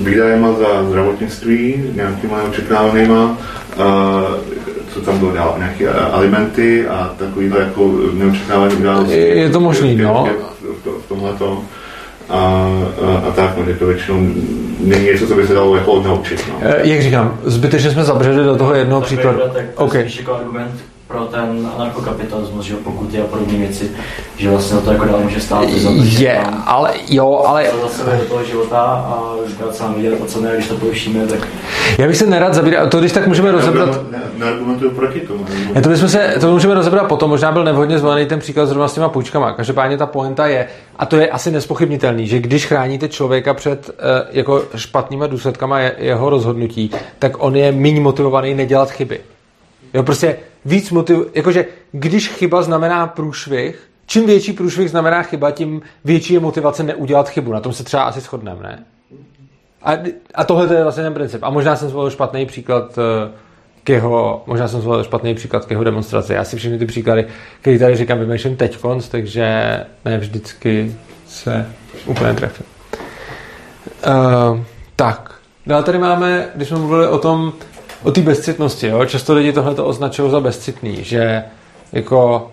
Speaker 2: výdajema za zdravotnictví, nějakýma očekávanýma, uh, co tam bylo dál, nějaké alimenty a takovýhle jako neočekávané události.
Speaker 1: Je to možný, no.
Speaker 2: V, tomhle to a, a, a tak, no, že to většinou není něco, co by se dalo jako odnaučit. No.
Speaker 1: Jak říkám, zbytečně jsme zabředli do toho jednoho příkladu.
Speaker 4: Tak okay. spíš jako argument pro ten anarchokapitalismus, že pokuty a podobné věci, že vlastně to jako dál může stát za to,
Speaker 1: Je, ale jo, ale...
Speaker 4: Zase do toho života a říkat sám vidět, a co ne, když to pouštíme, tak...
Speaker 1: Já bych se nerad zabíral, to když tak můžeme rozebrat...
Speaker 2: Neargumentuju proti tomu.
Speaker 1: Já to, bychom se, to můžeme rozebrat potom, možná byl nevhodně zvolený ten příklad zrovna s těma půjčkama. Každopádně ta poenta je, a to je asi nespochybnitelný, že když chráníte člověka před eh, jako špatnýma důsledkama jeho rozhodnutí, tak on je méně motivovaný nedělat chyby. Jo, prostě víc motiv, jakože když chyba znamená průšvih, čím větší průšvih znamená chyba, tím větší je motivace neudělat chybu. Na tom se třeba asi shodneme, ne? A, a tohle je vlastně ten princip. A možná jsem zvolil špatný příklad eh, k jeho, možná jsem zvolil špatný příklad k jeho demonstraci. Já si všechny ty příklady, které tady říkám, vymýšlím teď konc, takže ne vždycky se úplně trefím. Uh, tak, dále tady máme, když jsme mluvili o tom, o té bezcitnosti, jo? často lidi tohle to označují za bezcitný, že jako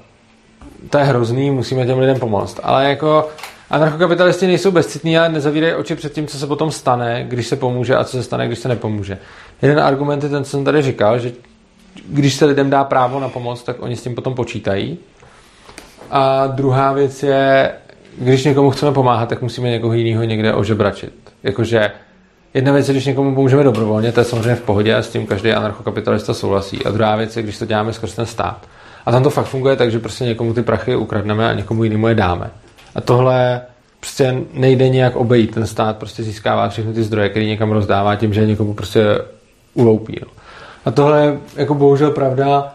Speaker 1: to je hrozný, musíme těm lidem pomoct. Ale jako anarchokapitalisti nejsou bezcitní, ale nezavírají oči před tím, co se potom stane, když se pomůže a co se stane, když se nepomůže. Jeden argument je ten, co jsem tady říkal, že když se lidem dá právo na pomoc, tak oni s tím potom počítají. A druhá věc je, když někomu chceme pomáhat, tak musíme někoho jiného někde ožebračit. Jakože jedna věc je, když někomu pomůžeme dobrovolně, to je samozřejmě v pohodě a s tím každý anarchokapitalista souhlasí. A druhá věc je, když to děláme skrz ten stát. A tam to fakt funguje tak, že prostě někomu ty prachy ukradneme a někomu jinému je dáme. A tohle prostě nejde nějak obejít. Ten stát prostě získává všechny ty zdroje, které někam rozdává tím, že někomu prostě uloupí. No. A tohle je jako bohužel pravda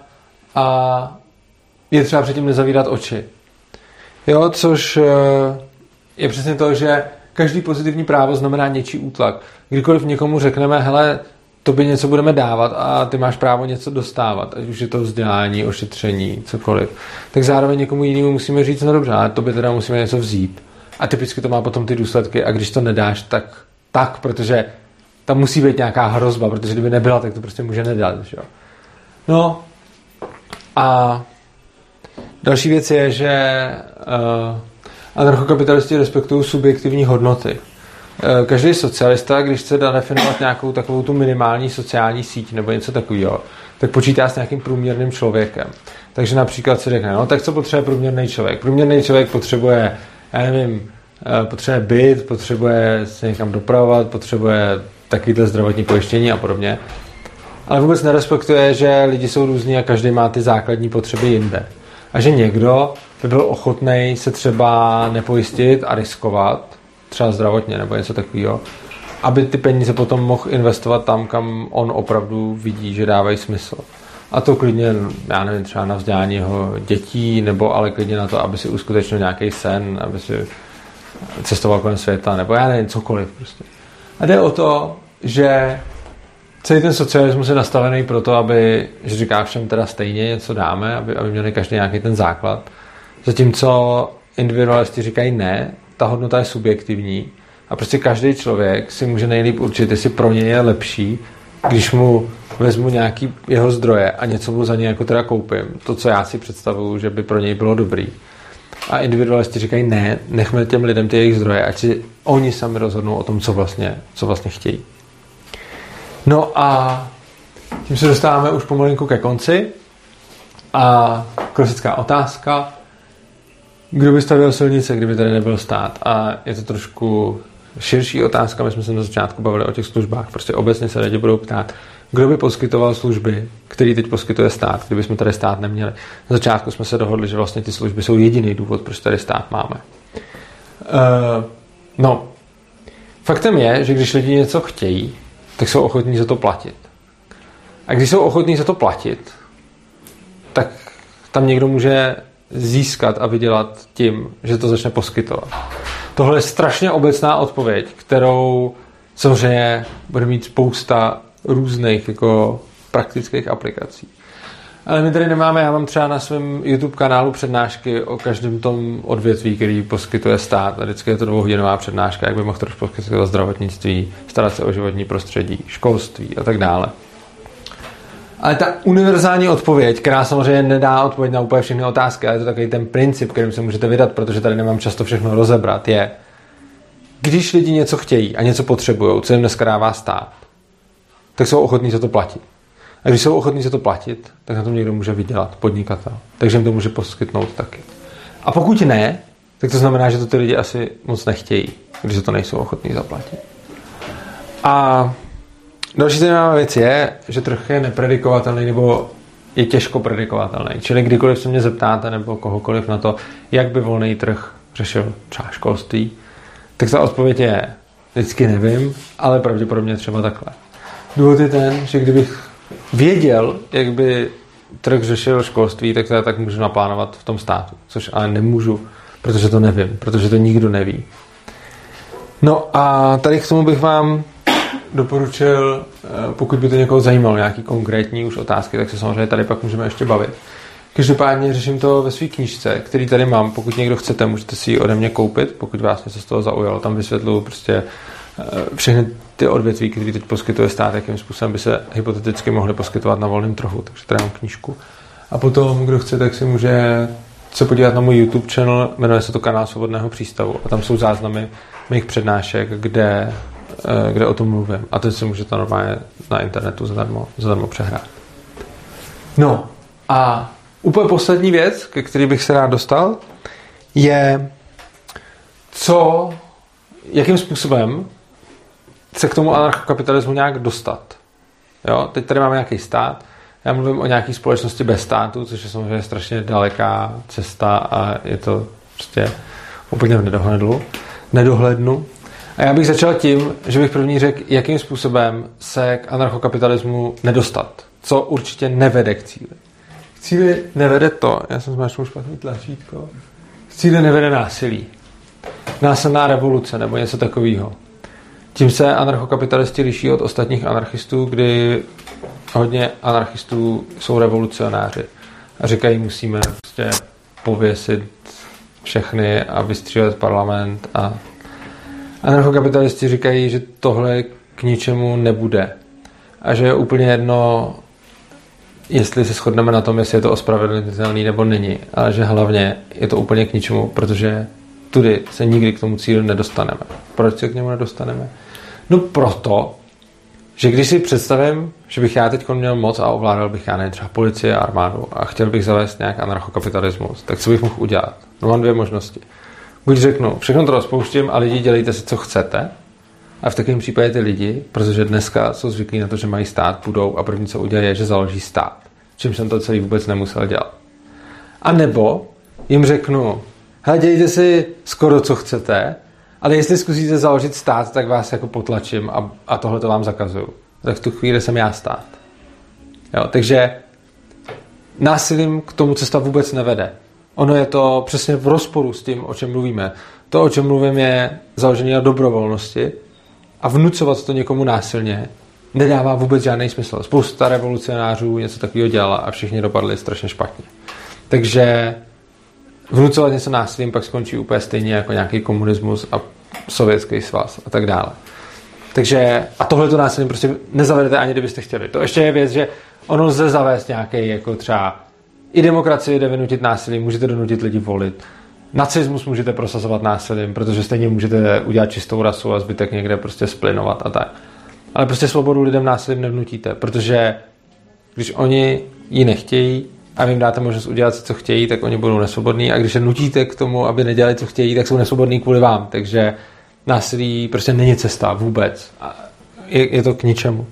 Speaker 1: a je třeba předtím nezavírat oči. Jo, což eh, je přesně to, že každý pozitivní právo znamená něčí útlak. Kdykoliv někomu řekneme, hele, to by něco budeme dávat a ty máš právo něco dostávat, ať už je to vzdělání, ošetření, cokoliv, tak zároveň někomu jinému musíme říct, no dobře, ale to by teda musíme něco vzít. A typicky to má potom ty důsledky a když to nedáš, tak tak, protože tam musí být nějaká hrozba, protože kdyby nebyla, tak to prostě může nedat. Že? No a další věc je, že uh, anarchokapitalisti respektují subjektivní hodnoty. Uh, každý socialista, když chce definovat nějakou takovou tu minimální sociální síť nebo něco takového, tak počítá s nějakým průměrným člověkem. Takže například si řekne, no tak co potřebuje průměrný člověk? Průměrný člověk potřebuje, já nevím, eh, potřebuje byt, potřebuje se někam dopravovat, potřebuje takovýhle zdravotní pojištění a podobně. Ale vůbec nerespektuje, že lidi jsou různí a každý má ty základní potřeby jinde. A že někdo by byl ochotný se třeba nepojistit a riskovat, třeba zdravotně nebo něco takového, aby ty peníze potom mohl investovat tam, kam on opravdu vidí, že dávají smysl. A to klidně, já nevím, třeba na vzdělání jeho dětí, nebo ale klidně na to, aby si uskutečnil nějaký sen, aby si cestoval kolem světa, nebo já nevím, cokoliv prostě. A jde o to, že celý ten socialismus je nastavený proto, aby, že říká všem teda stejně něco dáme, aby, aby měli každý nějaký ten základ. Zatímco individualisti říkají ne, ta hodnota je subjektivní a prostě každý člověk si může nejlíp určit, jestli pro něj je lepší, když mu vezmu nějaký jeho zdroje a něco mu za ně jako teda koupím, to, co já si představuju, že by pro něj bylo dobrý. A individualisti říkají ne, nechme těm lidem ty jejich zdroje, ať si oni sami rozhodnou o tom, co vlastně, co vlastně chtějí. No a tím se dostáváme už pomalinku ke konci. A klasická otázka, kdo by stavěl silnice, kdyby tady nebyl stát? A je to trošku širší otázka, my jsme se na začátku bavili o těch službách, prostě obecně se lidi budou ptát, kdo by poskytoval služby, který teď poskytuje stát, kdyby jsme tady stát neměli. Na začátku jsme se dohodli, že vlastně ty služby jsou jediný důvod, proč tady stát máme. Uh, no, faktem je, že když lidi něco chtějí, tak jsou ochotní za to platit. A když jsou ochotní za to platit, tak tam někdo může získat a vydělat tím, že to začne poskytovat. Tohle je strašně obecná odpověď, kterou samozřejmě bude mít spousta různých jako praktických aplikací. Ale my tady nemáme, já mám třeba na svém YouTube kanálu přednášky o každém tom odvětví, který poskytuje stát. A vždycky je to dvouhodinová přednáška, jak by mohl trošku poskytovat zdravotnictví, starat se o životní prostředí, školství a tak dále. Ale ta univerzální odpověď, která samozřejmě nedá odpověď na úplně všechny otázky, ale je to takový ten princip, kterým se můžete vydat, protože tady nemám často všechno rozebrat, je, když lidi něco chtějí a něco potřebují, co jim dneska dává stát, tak jsou ochotní za to platit. A když jsou ochotní se to platit, tak na tom někdo může vydělat, podnikatel. Takže jim to může poskytnout taky. A pokud ne, tak to znamená, že to ty lidi asi moc nechtějí, když to nejsou ochotní zaplatit. A další zajímavá věc je, že trh je nepredikovatelný nebo je těžko predikovatelný. Čili kdykoliv se mě zeptáte nebo kohokoliv na to, jak by volný trh řešil třeba školství, tak ta odpověď je, vždycky nevím, ale pravděpodobně třeba takhle. Důvod je ten, že kdybych věděl, jak by trh řešil školství, tak to já tak můžu naplánovat v tom státu, což ale nemůžu, protože to nevím, protože to nikdo neví. No a tady k tomu bych vám doporučil, eh, pokud by to někoho zajímalo, nějaký konkrétní už otázky, tak se samozřejmě tady pak můžeme ještě bavit. Každopádně řeším to ve své knížce, který tady mám. Pokud někdo chcete, můžete si ji ode mě koupit, pokud vás něco z toho zaujalo. Tam vysvětluju prostě eh, všechny ty odvětví, které teď poskytuje stát, jakým způsobem by se hypoteticky mohly poskytovat na volném trhu. Takže tady mám knížku. A potom, kdo chce, tak si může se podívat na můj YouTube channel, jmenuje se to kanál Svobodného přístavu a tam jsou záznamy mých přednášek, kde, kde o tom mluvím. A to si můžete normálně na internetu zadarmo, zadarmo přehrát. No a úplně poslední věc, ke který bych se rád dostal, je co, jakým způsobem se k tomu anarchokapitalismu nějak dostat. Jo? Teď tady máme nějaký stát, já mluvím o nějaké společnosti bez státu, což je samozřejmě strašně daleká cesta a je to prostě úplně v nedohlednu. nedohlednu. A já bych začal tím, že bych první řekl, jakým způsobem se k anarchokapitalismu nedostat. Co určitě nevede k cíli. K cíli nevede to, já jsem zmáčknul špatný tlačítko, k cíli nevede násilí. Násilná revoluce nebo něco takového. Tím se anarchokapitalisti liší od ostatních anarchistů, kdy hodně anarchistů jsou revolucionáři a říkají, musíme prostě pověsit všechny a vystřílet parlament a anarchokapitalisti říkají, že tohle k ničemu nebude a že je úplně jedno, jestli se shodneme na tom, jestli je to ospravedlnitelný nebo není, ale že hlavně je to úplně k ničemu, protože tudy se nikdy k tomu cíli nedostaneme. Proč se k němu nedostaneme? No proto, že když si představím, že bych já teď měl moc a ovládal bych já ne třeba policie a armádu a chtěl bych zavést nějak anarchokapitalismus, tak co bych mohl udělat? No mám dvě možnosti. Buď řeknu, všechno to rozpouštím a lidi dělejte si, co chcete, a v takovém případě ty lidi, protože dneska jsou zvyklí na to, že mají stát, budou a první, co udělají, je, že založí stát. Čím jsem to celý vůbec nemusel dělat. A nebo jim řeknu, hele, dělejte si skoro, co chcete, ale jestli zkusíte založit stát, tak vás jako potlačím a, a tohle to vám zakazuju. Tak v tu chvíli jsem já stát. Jo, takže násilím k tomu cesta vůbec nevede. Ono je to přesně v rozporu s tím, o čem mluvíme. To, o čem mluvím, je založené na dobrovolnosti a vnucovat to někomu násilně nedává vůbec žádný smysl. Spousta revolucionářů něco takového dělala a všichni dopadli strašně špatně. Takže vnucovat něco násilím pak skončí úplně stejně jako nějaký komunismus a sovětský svaz a tak dále. Takže, a tohle to násilím prostě nezavedete ani kdybyste chtěli. To ještě je věc, že ono lze zavést nějaký jako třeba i demokracii jde vynutit násilím, můžete donutit lidi volit. Nacismus můžete prosazovat násilím, protože stejně můžete udělat čistou rasu a zbytek někde prostě splinovat a tak. Ale prostě svobodu lidem násilím nevnutíte, protože když oni ji nechtějí, a vy jim dáte možnost udělat si, co chtějí, tak oni budou nesvobodní a když je nutíte k tomu, aby nedělali, co chtějí, tak jsou nesvobodní kvůli vám. Takže násilí prostě není cesta vůbec. A je, je to k ničemu.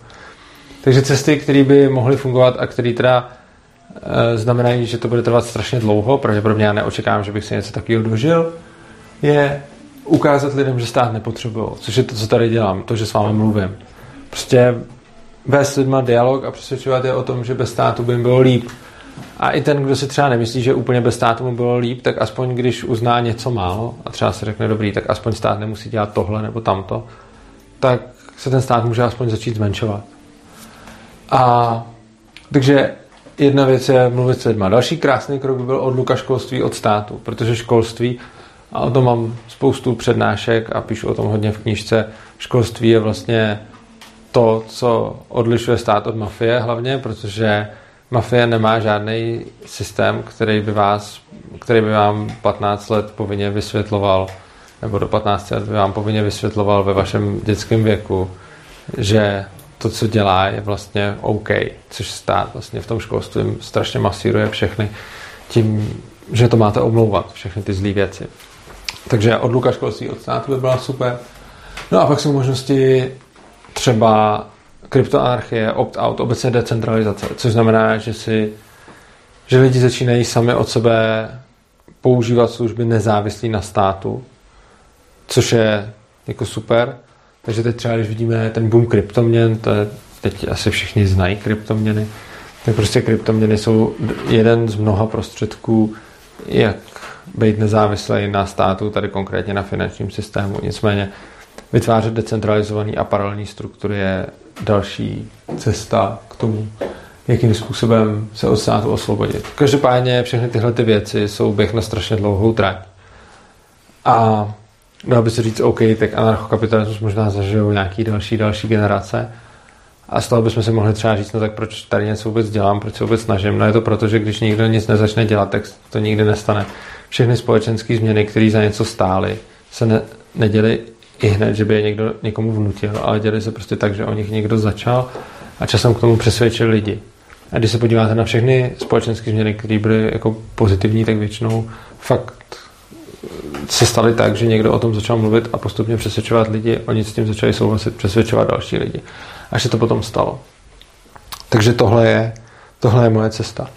Speaker 1: Takže cesty, které by mohly fungovat a které teda znamenají, že to bude trvat strašně dlouho, pravděpodobně já neočekávám, že bych si něco takového dožil, je ukázat lidem, že stát nepotřebují, což je to, co tady dělám, to, že s vámi mluvím. Prostě vést s lidma dialog a přesvědčovat je o tom, že bez státu by jim bylo líp a i ten, kdo si třeba nemyslí, že úplně bez státu mu bylo líp, tak aspoň když uzná něco málo a třeba si řekne dobrý, tak aspoň stát nemusí dělat tohle nebo tamto, tak se ten stát může aspoň začít zmenšovat. A takže jedna věc je mluvit s lidma. Další krásný krok by byl odluka školství od státu, protože školství, a o tom mám spoustu přednášek a píšu o tom hodně v knižce, školství je vlastně to, co odlišuje stát od mafie hlavně, protože Mafie nemá žádný systém, který by, vás, který by vám 15 let povinně vysvětloval, nebo do 15 let by vám povinně vysvětloval ve vašem dětském věku, že to, co dělá, je vlastně OK, což stát vlastně v tom školství strašně masíruje všechny tím, že to máte omlouvat, všechny ty zlé věci. Takže odluka školství od státu by byla super. No a pak jsou možnosti třeba kryptoanarchie, opt-out, obecně decentralizace, což znamená, že si že lidi začínají sami od sebe používat služby nezávislí na státu, což je jako super. Takže teď třeba, když vidíme ten boom kryptoměn, to je, teď asi všichni znají kryptoměny, tak prostě kryptoměny jsou jeden z mnoha prostředků, jak být nezávislý na státu, tady konkrétně na finančním systému. Nicméně vytvářet decentralizovaný a paralelní struktury je další cesta k tomu, jakým způsobem se od státu osvobodit. Každopádně všechny tyhle ty věci jsou běh na strašně dlouhou trať. A dalo by se říct, OK, tak anarchokapitalismus možná zažijou nějaký další, další generace. A z toho bychom si mohli třeba říct, no tak proč tady něco vůbec dělám, proč se vůbec snažím. No je to proto, že když nikdo nic nezačne dělat, tak to nikdy nestane. Všechny společenské změny, které za něco stály, se ne, neděly i hned, že by je někdo někomu vnutil, ale děli se prostě tak, že o nich někdo začal a časem k tomu přesvědčil lidi. A když se podíváte na všechny společenské změny, které byly jako pozitivní, tak většinou fakt se staly tak, že někdo o tom začal mluvit a postupně přesvědčovat lidi, oni s tím začali souhlasit, přesvědčovat další lidi. Až se to potom stalo. Takže tohle je, tohle je moje cesta.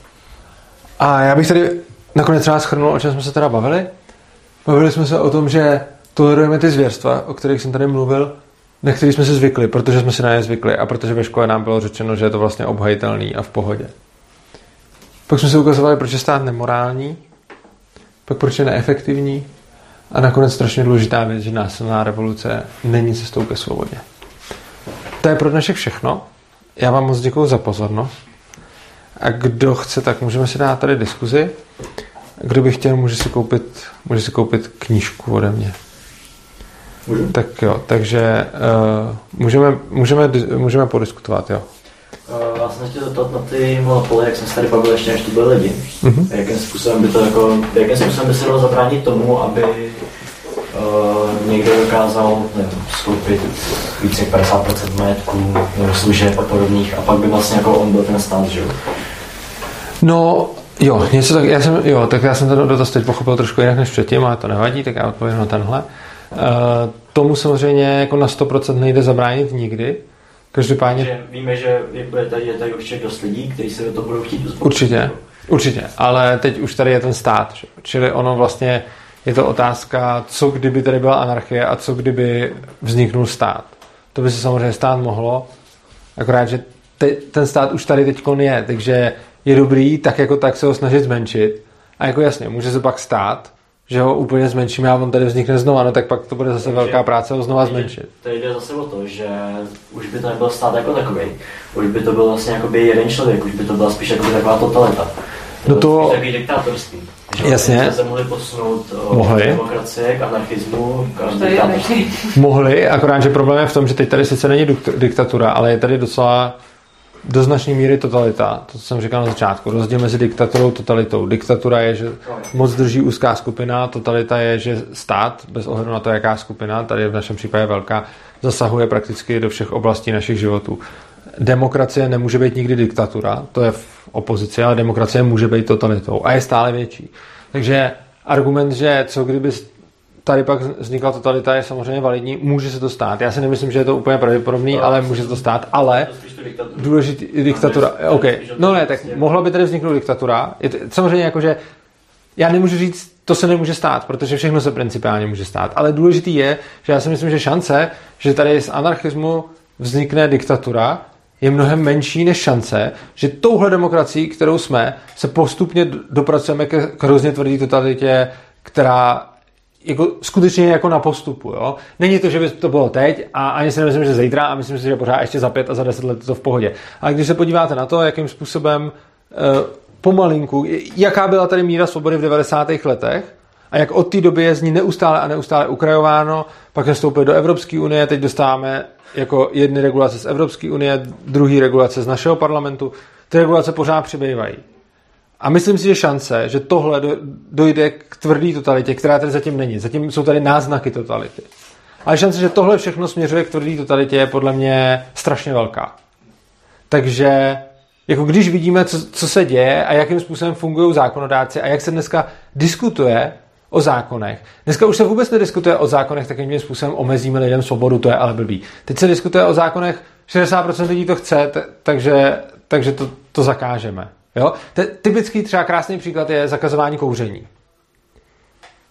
Speaker 1: A já bych tady nakonec třeba schrnul, o čem jsme se teda bavili. Bavili jsme se o tom, že tolerujeme ty zvěrstva, o kterých jsem tady mluvil, na který jsme si zvykli, protože jsme si na ně zvykli a protože ve škole nám bylo řečeno, že je to vlastně obhajitelný a v pohodě. Pak jsme se ukazovali, proč je stát nemorální, pak proč je neefektivní a nakonec strašně důležitá věc, že násilná revoluce není cestou ke svobodě. To je pro dnešek všechno. Já vám moc děkuji za pozornost. A kdo chce, tak můžeme si dát tady diskuzi. Kdo by chtěl, může si koupit, může si koupit knížku ode mě.
Speaker 4: Můžu?
Speaker 1: Tak jo, takže uh, můžeme, můžeme, můžeme podiskutovat, jo.
Speaker 4: Jsem chtěl zeptat na ty monopoly, jak jsem se tady bavil ještě, než tu byli lidi.
Speaker 1: Mhm.
Speaker 4: Jakým způsobem by to jako, jakým způsobem by se dalo zabránit tomu, aby uh, někdo dokázal nevím, skoupit více jak 50% majetku nebo služeb a podobných a pak by vlastně jako on byl ten stát, že jo?
Speaker 1: No, jo, něco tak, já jsem, jo, tak já jsem ten dotaz teď pochopil trošku jinak než předtím, ale to nevadí, tak já odpovím na tenhle. Uh, tomu samozřejmě jako na 100% nejde zabránit nikdy. Každopádně
Speaker 4: Že víme, že je, bude tady, je tady určitě dost lidí, kteří se do toho budou chtít uzpokojit.
Speaker 1: Určitě, určitě, ale teď už tady je ten stát, že? čili ono vlastně je to otázka, co kdyby tady byla anarchie a co kdyby vzniknul stát. To by se samozřejmě stát mohlo, akorát, že te, ten stát už tady teď je, takže je dobrý tak jako tak se ho snažit zmenšit a jako jasně, může se pak stát, že ho úplně zmenšíme a on tady vznikne znova, no tak pak to bude zase
Speaker 4: Takže
Speaker 1: velká práce ho znova zmenšit.
Speaker 4: Tady jde zase o to, že už by to nebyl stát jako takový. Už by to byl vlastně jakoby jeden člověk, už by to byla spíš jakoby taková totalita.
Speaker 1: No to-
Speaker 4: Spíš takový diktátorství. Že
Speaker 1: Jasně.
Speaker 4: jsme se mohli posunout od
Speaker 1: Mohli.
Speaker 4: demokracie k anarchismu, k
Speaker 5: To. (laughs) (laughs)
Speaker 1: Mohli, akorát, že problém je v tom, že teď tady sice není dikt- diktatura, ale je tady docela do značné míry totalita. To, co jsem říkal na začátku. Rozdíl mezi diktaturou a totalitou. Diktatura je, že moc drží úzká skupina, totalita je, že stát, bez ohledu na to, jaká skupina, tady v našem případě velká, zasahuje prakticky do všech oblastí našich životů. Demokracie nemůže být nikdy diktatura, to je v opozici, ale demokracie může být totalitou a je stále větší. Takže argument, že co kdyby tady pak vznikla totalita, je samozřejmě validní, může se to stát. Já si nemyslím, že je to úplně pravděpodobný, ale může se to stát, ale důležitý diktatura, OK. No ne, tak
Speaker 4: prostě-
Speaker 1: mohla by tady vzniknout diktatura. Je to, samozřejmě jako, že já nemůžu říct, to se nemůže stát, protože všechno se principiálně může stát. Ale důležitý je, že já si myslím, že šance, že tady z anarchismu vznikne diktatura, je mnohem menší než šance, že touhle demokracií, kterou jsme, se postupně dopracujeme k hrozně tvrdý totalitě, která jako skutečně jako na postupu. Jo? Není to, že by to bylo teď a ani si nemyslím, že zítra a myslím si, že pořád ještě za pět a za deset let je to v pohodě. Ale když se podíváte na to, jakým způsobem eh, pomalinku, jaká byla tady míra svobody v 90. letech a jak od té doby je z ní neustále a neustále ukrajováno, pak jsme vstoupili do Evropské unie, teď dostáváme jako jedny regulace z Evropské unie, druhý regulace z našeho parlamentu. Ty regulace pořád přibývají. A myslím si, že šance, že tohle do- dojde k tvrdý totalitě, která tady zatím není. Zatím jsou tady náznaky totality. Ale šance, že tohle všechno směřuje k tvrdý totalitě je podle mě strašně velká. Takže jako když vidíme, co, co se děje a jakým způsobem fungují zákonodáci a jak se dneska diskutuje o zákonech. Dneska už se vůbec nediskutuje o zákonech takým způsobem omezíme lidem svobodu, to je ale blbý. Teď se diskutuje o zákonech, 60% lidí to chce, t- takže, takže to, to zakážeme. Jo? Te, typický třeba krásný příklad je zakazování kouření.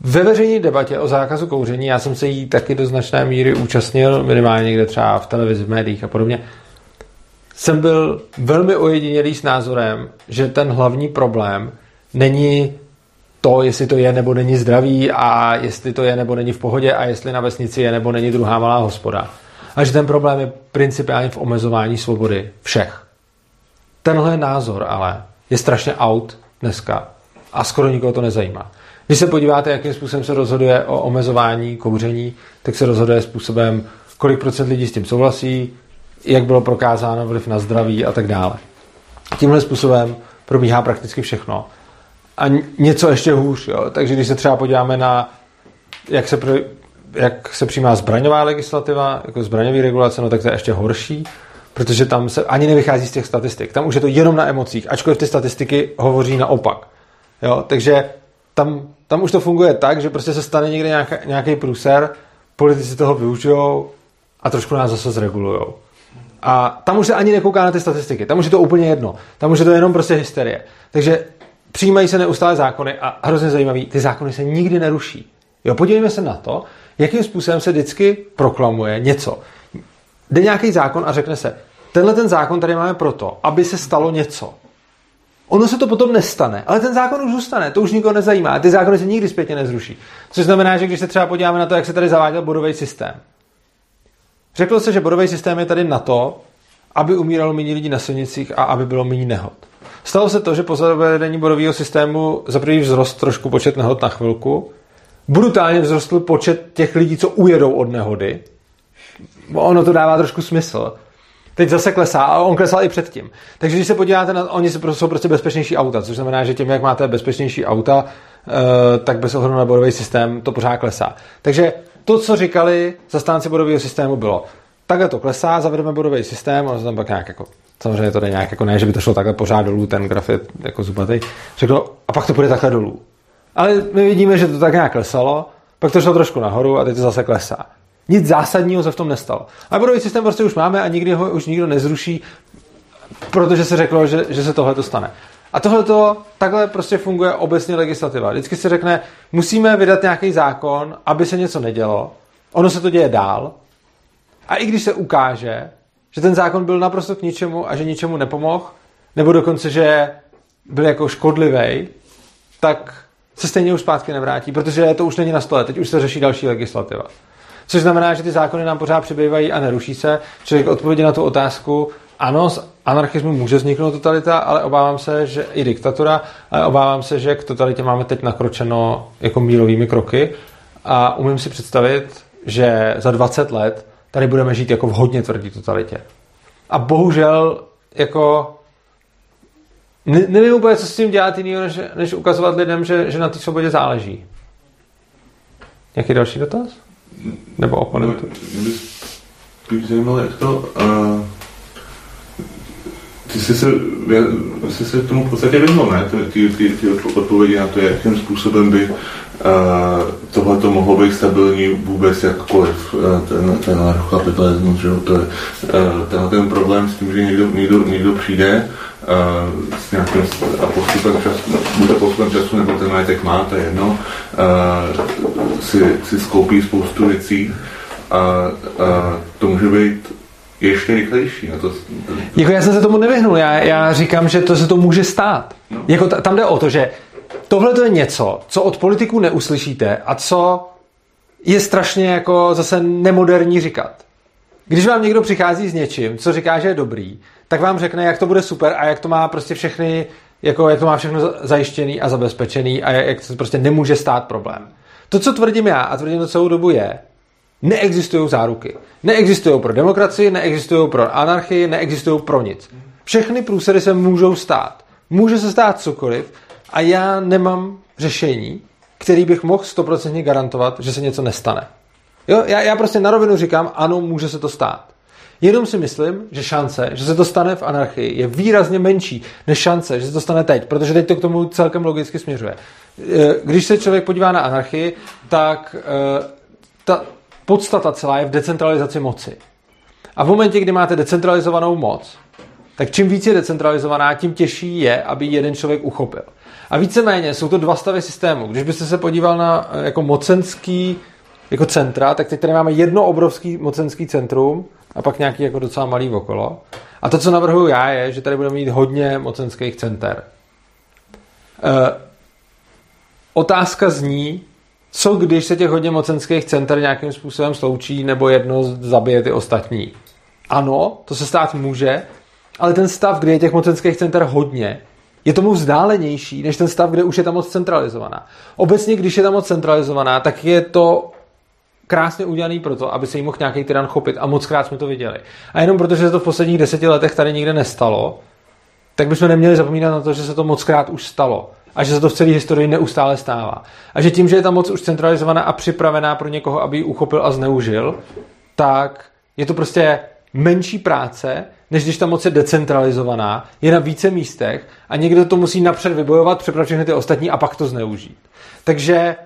Speaker 1: Ve veřejné debatě o zákazu kouření, já jsem se jí taky do značné míry účastnil, minimálně někde třeba v televizi, v médiích a podobně, jsem byl velmi ojedinělý s názorem, že ten hlavní problém není to, jestli to je nebo není zdravý a jestli to je nebo není v pohodě a jestli na vesnici je nebo není druhá malá hospoda. A že ten problém je principiálně v omezování svobody všech. Tenhle názor ale je strašně out dneska a skoro nikoho to nezajímá. Když se podíváte, jakým způsobem se rozhoduje o omezování kouření, tak se rozhoduje způsobem, kolik procent lidí s tím souhlasí, jak bylo prokázáno vliv na zdraví a tak dále. Tímhle způsobem probíhá prakticky všechno. A něco ještě hůř. Jo. Takže když se třeba podíváme na, jak se, pro, jak se přijímá zbraňová legislativa, jako zbraňový regulace, no tak to je ještě horší, protože tam se ani nevychází z těch statistik. Tam už je to jenom na emocích, ačkoliv ty statistiky hovoří naopak. Jo. Takže tam, tam už to funguje tak, že prostě se stane někde nějaký, průser, politici toho využijou a trošku nás zase zregulujou. A tam už se ani nekouká na ty statistiky, tam už je to úplně jedno. Tam už je to jenom prostě hysterie. Takže přijímají se neustále zákony a hrozně zajímavý, ty zákony se nikdy neruší. Jo, podívejme se na to, jakým způsobem se vždycky proklamuje něco. Jde nějaký zákon a řekne se, tenhle ten zákon tady máme proto, aby se stalo něco. Ono se to potom nestane, ale ten zákon už zůstane, to už nikoho nezajímá, ty zákony se nikdy zpětně nezruší. Což znamená, že když se třeba podíváme na to, jak se tady zaváděl bodový systém. Řeklo se, že bodový systém je tady na to, aby umíralo méně lidí na silnicích a aby bylo méně nehod. Stalo se to, že po zavedení bodového systému za první vzrost trošku počet nehod na chvilku, brutálně vzrostl počet těch lidí, co ujedou od nehody. Ono to dává trošku smysl. Teď zase klesá a on klesal i předtím. Takže když se podíváte na, oni jsou prostě bezpečnější auta, což znamená, že tím, jak máte bezpečnější auta, eh, tak bez ohledu na bodový systém to pořád klesá. Takže to, co říkali zastánci bodového systému, bylo, takhle to klesá, zavedeme bodový systém, ono tam pak nějak jako, samozřejmě to jde nějak jako ne, že by to šlo takhle pořád dolů, ten graf je jako zubatý, řekl, a pak to půjde takhle dolů. Ale my vidíme, že to tak nějak klesalo, pak to šlo trošku nahoru a teď to zase klesá. Nic zásadního se v tom nestalo. A bodový systém prostě už máme a nikdy ho už nikdo nezruší, protože se řeklo, že, že se tohle to stane. A tohle to takhle prostě funguje obecně legislativa. Vždycky se řekne, musíme vydat nějaký zákon, aby se něco nedělo. Ono se to děje dál. A i když se ukáže, že ten zákon byl naprosto k ničemu a že ničemu nepomohl, nebo dokonce, že byl jako škodlivý, tak se stejně už zpátky nevrátí, protože to už není na stole, teď už se řeší další legislativa. Což znamená, že ty zákony nám pořád přibývají a neruší se. Člověk odpovědi na tu otázku, ano, z anarchismu může vzniknout totalita, ale obávám se, že i diktatura, ale obávám se, že k totalitě máme teď nakročeno jako mílovými kroky a umím si představit, že za 20 let tady budeme žít jako v hodně tvrdý totalitě. A bohužel jako ne, nevím úplně, co s tím dělat jiného, než, než ukazovat lidem, že, že na té svobodě záleží. Nějaký další dotaz? Nebo oponentu?
Speaker 2: No, mě by zajímalo, jak to... Uh, ty jsi se, jsi se tomu v podstatě vyhnul, ne? Ty, ty, ty odpovědi na to, jakým způsobem by uh, tohle to mohlo být stabilní vůbec jakkoliv, ten, ten anarchokapitalismus, že to je uh, tenhle ten problém s tím, že někdo, někdo, někdo přijde s nějakým a postupem času, bude postupem času, nebo ten majetek má, to je jedno, uh, si, si skoupí spoustu věcí a, a to může být ještě rychlejší. No to, to,
Speaker 1: Jako já jsem se tomu nevyhnul, já, já říkám, že to se to může stát. No. Jako t- tam jde o to, že tohle to je něco, co od politiků neuslyšíte a co je strašně jako zase nemoderní říkat. Když vám někdo přichází s něčím, co říká, že je dobrý, tak vám řekne, jak to bude super a jak to má prostě všechny, jako jak to má všechno zajištěný a zabezpečený a jak to prostě nemůže stát problém. To, co tvrdím já a tvrdím to celou dobu je, neexistují záruky. Neexistují pro demokracii, neexistují pro anarchii, neexistují pro nic. Všechny průsedy se můžou stát. Může se stát cokoliv a já nemám řešení, který bych mohl stoprocentně garantovat, že se něco nestane. Jo, já, já prostě na rovinu říkám, ano, může se to stát. Jenom si myslím, že šance, že se to stane v anarchii, je výrazně menší než šance, že se to stane teď, protože teď to k tomu celkem logicky směřuje. Eh, Když se člověk podívá na anarchii, tak eh, ta podstata celá je v decentralizaci moci. A v momentě, kdy máte decentralizovanou moc, tak čím víc je decentralizovaná, tím těžší je, aby jeden člověk uchopil. A víceméně jsou to dva stavy systému. Když byste se podíval na eh, jako mocenský jako centra, tak teď tady máme jedno obrovský mocenský centrum a pak nějaký jako docela malý okolo. A to, co navrhuju já, je, že tady budeme mít hodně mocenských center. E, otázka zní, co když se těch hodně mocenských center nějakým způsobem sloučí nebo jedno zabije ty ostatní. Ano, to se stát může, ale ten stav, kdy je těch mocenských center hodně, je tomu vzdálenější, než ten stav, kde už je ta moc centralizovaná. Obecně, když je ta moc centralizovaná, tak je to krásně udělaný proto, aby se jí mohl nějaký tyran chopit a moc krát jsme to viděli. A jenom protože se to v posledních deseti letech tady nikde nestalo, tak bychom neměli zapomínat na to, že se to moc krát už stalo a že se to v celé historii neustále stává. A že tím, že je ta moc už centralizovaná a připravená pro někoho, aby ji uchopil a zneužil, tak je to prostě menší práce, než když ta moc je decentralizovaná, je na více místech a někdo to musí napřed vybojovat, přeprat všechny ty ostatní a pak to zneužít. Takže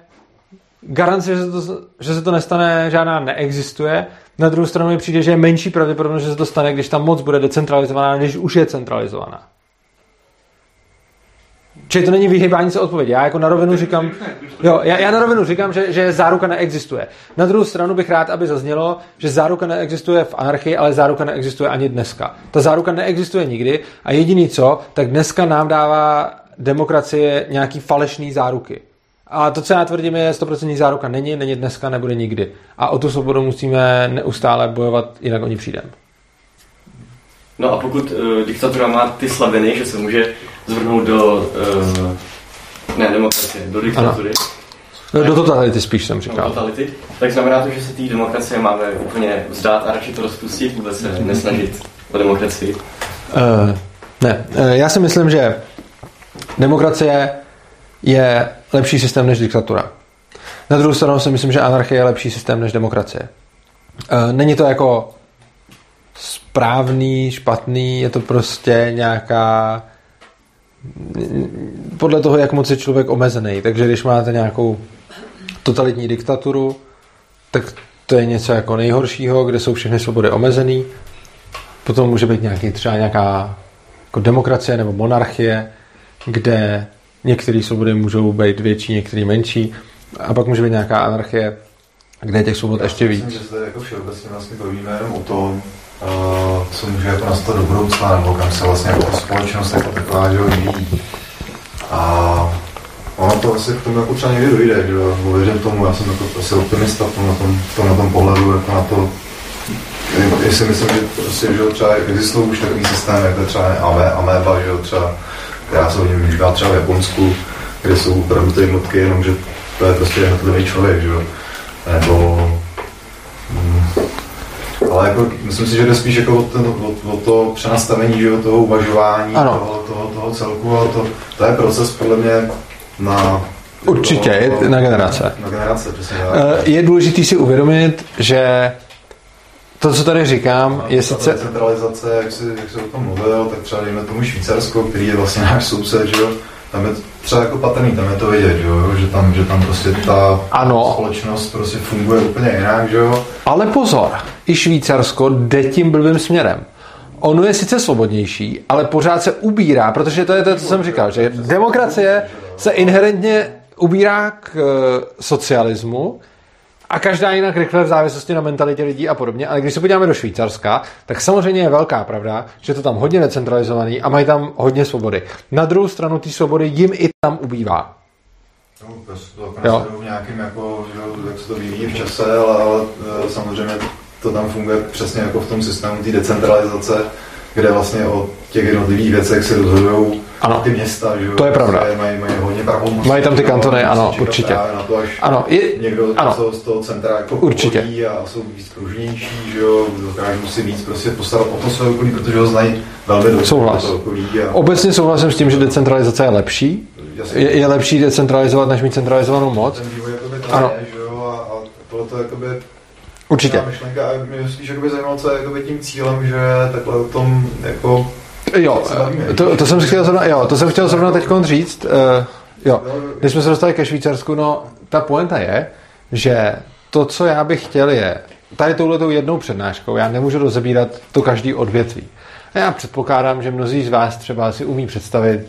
Speaker 1: garance, že se, to, že se to nestane, žádná neexistuje. Na druhou stranu mi přijde, že je menší pravděpodobnost, že se to stane, když ta moc bude decentralizovaná, než už je centralizovaná. Čili to není vyhýbání se odpovědi. Já jako na rovinu říkám, jo, já, já na rovinu říkám, že, že záruka neexistuje. Na druhou stranu bych rád, aby zaznělo, že záruka neexistuje v anarchii, ale záruka neexistuje ani dneska. Ta záruka neexistuje nikdy a jediný co, tak dneska nám dává demokracie nějaký falešný záruky. A to, co já tvrdím, je 100% záruka není, není dneska, nebude nikdy. A o tu svobodu musíme neustále bojovat, jinak o ní přijdeme.
Speaker 5: No a pokud uh, diktatura má ty slabiny, že se může zvrhnout do, uh, ne demokracie, do diktatury,
Speaker 1: No, do totality spíš jsem
Speaker 5: do
Speaker 1: říkal.
Speaker 5: totality, tak znamená to, že se té demokracie máme úplně vzdát a radši to rozpustit, vůbec se nesnažit o demokracii.
Speaker 1: Uh, ne, uh, já si myslím, že demokracie je lepší systém než diktatura. Na druhou stranu si myslím, že anarchie je lepší systém než demokracie. Uh, není to jako správný, špatný, je to prostě nějaká podle toho, jak moc je člověk omezený. Takže když máte nějakou totalitní diktaturu, tak to je něco jako nejhoršího, kde jsou všechny svobody omezený. Potom může být nějaký, třeba nějaká jako demokracie nebo monarchie, kde některé svobody můžou být větší, některé menší. A pak může být nějaká anarchie, kde je těch svobod ještě víc.
Speaker 6: Myslím, že se jako všeobecně vlastně bavíme jenom o tom, uh, co může jako nastat do budoucna, nebo kam se vlastně jako společnost jako taková že vyvíjí. A ono to asi k tomu jako třeba někdy dojde, že jo, věřím tomu, já jsem jako asi optimista v tom, na tom, v tom, na tom pohledu, jako na to, jestli myslím, že prostě, že třeba existují už takový systém, jako je třeba Ame, Ameba, že jo, třeba, která se hodně využívá třeba v Japonsku, kde jsou opravdu ty jednotky, jenomže to je prostě jednotlivý člověk, že jo, nebo mm, ale jako, myslím si, že jde spíš jako o, ten, o, o to přenastavení že jo, toho uvažování,
Speaker 1: Ano.
Speaker 6: toho, toho, toho celku a to, to je proces podle mě na...
Speaker 1: Určitě, je na generace.
Speaker 6: Na generace, přesně.
Speaker 1: Eh, Je důležité si uvědomit, že to, co tady říkám, je sice...
Speaker 6: Decentralizace, jak jsi, jak jsi o tom mluvil, tak třeba dejme tomu Švýcarsko, který je vlastně náš soused, že jo, tam je třeba jako patrný, tam je to vidět, že jo, že tam, že tam prostě ta
Speaker 1: Ano.
Speaker 6: společnost prostě funguje úplně jinak, že jo.
Speaker 1: Ale pozor, i Švýcarsko jde tím blbým směrem. Ono je sice svobodnější, ale pořád se ubírá, protože to je to, co jsem říkal, že demokracie se inherentně ubírá k eh, socialismu a každá jinak rychle v závislosti na mentalitě lidí a podobně. Ale když se podíváme do Švýcarska, tak samozřejmě je velká pravda, že to tam hodně decentralizovaný a mají tam hodně svobody. Na druhou stranu ty svobody jim i tam ubývá.
Speaker 6: No, prostě to
Speaker 1: Jo.
Speaker 6: v nějakým, jako, jak se to vyvíjí v čase, ale, ale eh, samozřejmě to tam funguje přesně jako v tom systému té decentralizace, kde vlastně o těch jednotlivých věcech se rozhodují
Speaker 1: Ano.
Speaker 6: ty města, že jo,
Speaker 1: To je pravda.
Speaker 6: prostě Mají, mají hodně pravomocí.
Speaker 1: Mají tam ty kantony, ano, určitě.
Speaker 6: Na to, až
Speaker 1: Ano, je,
Speaker 6: někdo
Speaker 1: ano.
Speaker 6: ano. z toho centra jako
Speaker 1: Určitě.
Speaker 6: a jsou víc pružnější, že jo, dokážou si víc prostě postarat o to své okolí, protože ho znají velmi dobře.
Speaker 1: Souhlas.
Speaker 6: Okolí a
Speaker 1: Obecně souhlasím s tím, že decentralizace je lepší. Je, je lepší decentralizovat, než mít centralizovanou moc.
Speaker 6: ten vývoj jakoby tam
Speaker 1: Ano.
Speaker 6: že jo, a, a tohle to jakoby
Speaker 1: Určitě.
Speaker 6: Myšlenka a mě spíš jakoby zajímalo, co je jakoby tím cílem, že takhle o tom jako
Speaker 1: Jo, to, to jsem chtěl zrovna, jo, to jsem chtěl zrovna teď říct. Uh, jo, když jsme se dostali ke Švýcarsku, no ta poenta je, že to, co já bych chtěl je, tady touhletou jednou přednáškou, já nemůžu rozebírat to každý odvětví. A já předpokládám, že mnozí z vás třeba si umí představit,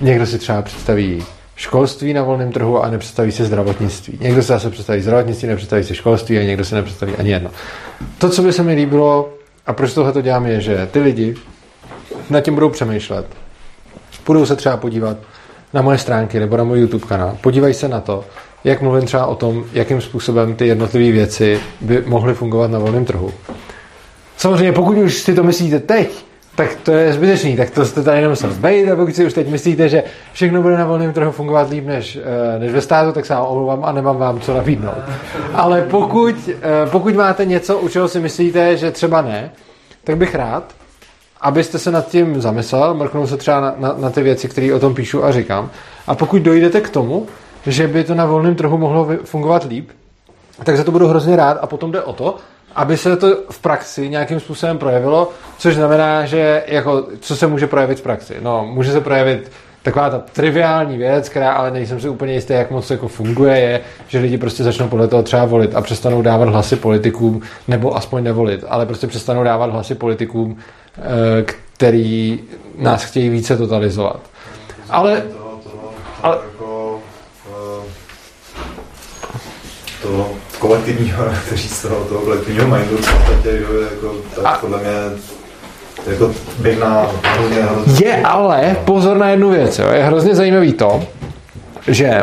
Speaker 1: někdo si třeba představí školství na volném trhu a nepředstaví si zdravotnictví. Někdo si zase představí zdravotnictví, nepředstaví si školství a někdo si nepředstaví ani jedno. To, co by se mi líbilo, a proč tohle to dělám, je, že ty lidi nad tím budou přemýšlet. Budou se třeba podívat na moje stránky nebo na můj YouTube kanál. Podívají se na to, jak mluvím třeba o tom, jakým způsobem ty jednotlivé věci by mohly fungovat na volném trhu. Samozřejmě, pokud už si to myslíte teď, tak to je zbytečný, tak to jste tady nemusel zbejt a pokud si už teď myslíte, že všechno bude na volném trhu fungovat líp než, eh, než ve státu, tak se vám omlouvám a nemám vám co nabídnout. Ale pokud, eh, pokud máte něco, u čeho si myslíte, že třeba ne, tak bych rád, abyste se nad tím zamyslel, mrknul se třeba na, na, na ty věci, které o tom píšu a říkám. A pokud dojdete k tomu, že by to na volném trhu mohlo fungovat líp, tak za to budu hrozně rád a potom jde o to, aby se to v praxi nějakým způsobem projevilo, což znamená, že jako, co se může projevit v praxi? No, může se projevit taková ta triviální věc, která ale nejsem si úplně jistý, jak moc jako funguje, je, že lidi prostě začnou podle toho třeba volit a přestanou dávat hlasy politikům, nebo aspoň nevolit, ale prostě přestanou dávat hlasy politikům, eh, který nás chtějí více totalizovat. Ale, ale
Speaker 6: jako, eh, to kolektivního, (laughs) kteří z toho, toho kolektivního mindu v podstatě, jako, tak
Speaker 1: A-
Speaker 6: podle mě jako běžná, hrozně, hrozně
Speaker 1: Je ale, pozor na jednu věc, jo, je hrozně zajímavý to, že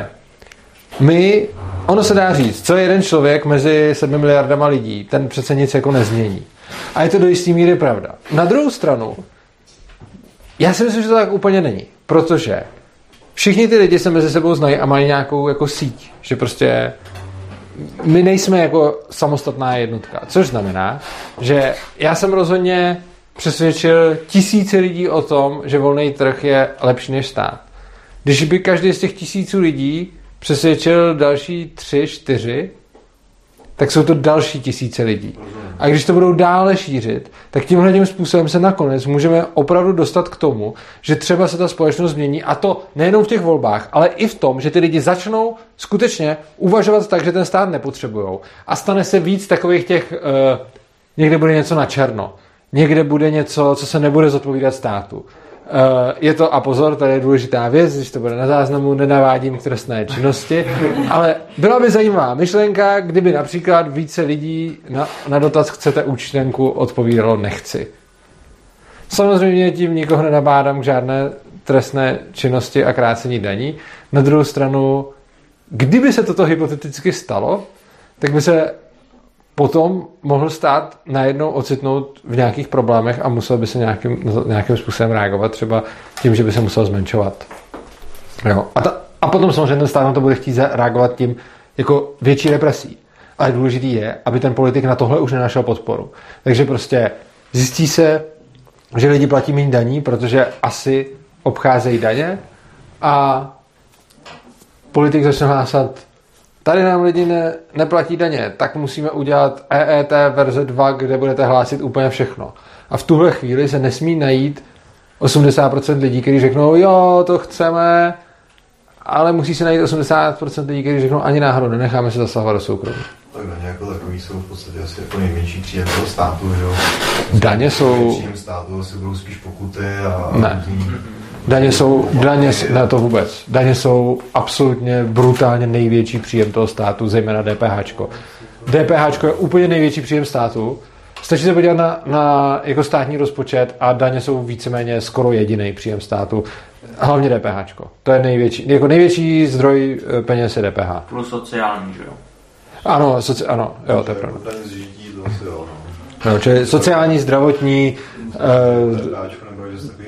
Speaker 1: my, ono se dá říct, co je jeden člověk mezi 7 miliardama lidí, ten přece nic jako nezmění. A je to do jistý míry pravda. Na druhou stranu, já si myslím, že to tak úplně není, protože všichni ty lidi se mezi sebou znají a mají nějakou jako síť, že prostě my nejsme jako samostatná jednotka, což znamená, že já jsem rozhodně přesvědčil tisíce lidí o tom, že volný trh je lepší než stát. Když by každý z těch tisíců lidí přesvědčil další tři, čtyři, tak jsou to další tisíce lidí. A když to budou dále šířit, tak tímhle tím způsobem se nakonec můžeme opravdu dostat k tomu, že třeba se ta společnost změní a to nejenom v těch volbách, ale i v tom, že ty lidi začnou skutečně uvažovat tak, že ten stát nepotřebují. A stane se víc takových těch, uh, někde bude něco na černo, někde bude něco, co se nebude zodpovídat státu. Uh, je to, a pozor, tady je důležitá věc, když to bude na záznamu, nenavádím k trestné činnosti, ale byla by zajímavá myšlenka, kdyby například více lidí na, na dotaz chcete účtenku odpovídalo nechci. Samozřejmě tím nikoho nenabádám k žádné trestné činnosti a krácení daní. Na druhou stranu, kdyby se toto hypoteticky stalo, tak by se potom mohl stát najednou ocitnout v nějakých problémech a musel by se nějakým, nějakým způsobem reagovat, třeba tím, že by se musel zmenšovat. Jo. A, ta, a potom samozřejmě ten stát na to bude chtít reagovat tím jako větší represí. Ale důležitý je, aby ten politik na tohle už nenašel podporu. Takže prostě zjistí se, že lidi platí méně daní, protože asi obcházejí daně a politik začne hlásat Tady nám lidi ne, neplatí daně, tak musíme udělat EET verze 2, kde budete hlásit úplně všechno. A v tuhle chvíli se nesmí najít 80% lidí, kteří řeknou, jo, to chceme, ale musí se najít 80% lidí, kteří řeknou, ani náhodou, nenecháme se zasahovat do soukromí.
Speaker 6: Tak daně jako takový jsou v podstatě asi jako nejmenší příjem toho státu, že jo?
Speaker 1: Daně jsou-
Speaker 6: Příjem státu asi budou spíš pokuty a...
Speaker 1: Ne. Daně jsou, daně, ne to vůbec, daně jsou absolutně brutálně největší příjem toho státu, zejména DPH. DPH je úplně největší příjem státu. Stačí se podívat na, na jako státní rozpočet a daně jsou víceméně skoro jediný příjem státu. Hlavně DPH. To je největší, jako největší zdroj eh, peněz je DPH.
Speaker 7: Plus sociální, že jo?
Speaker 1: Ano, soci, ano, jo, to je pravda.
Speaker 6: Daně z žití, to asi jo, no.
Speaker 1: No, čili sociální, zdravotní, uh,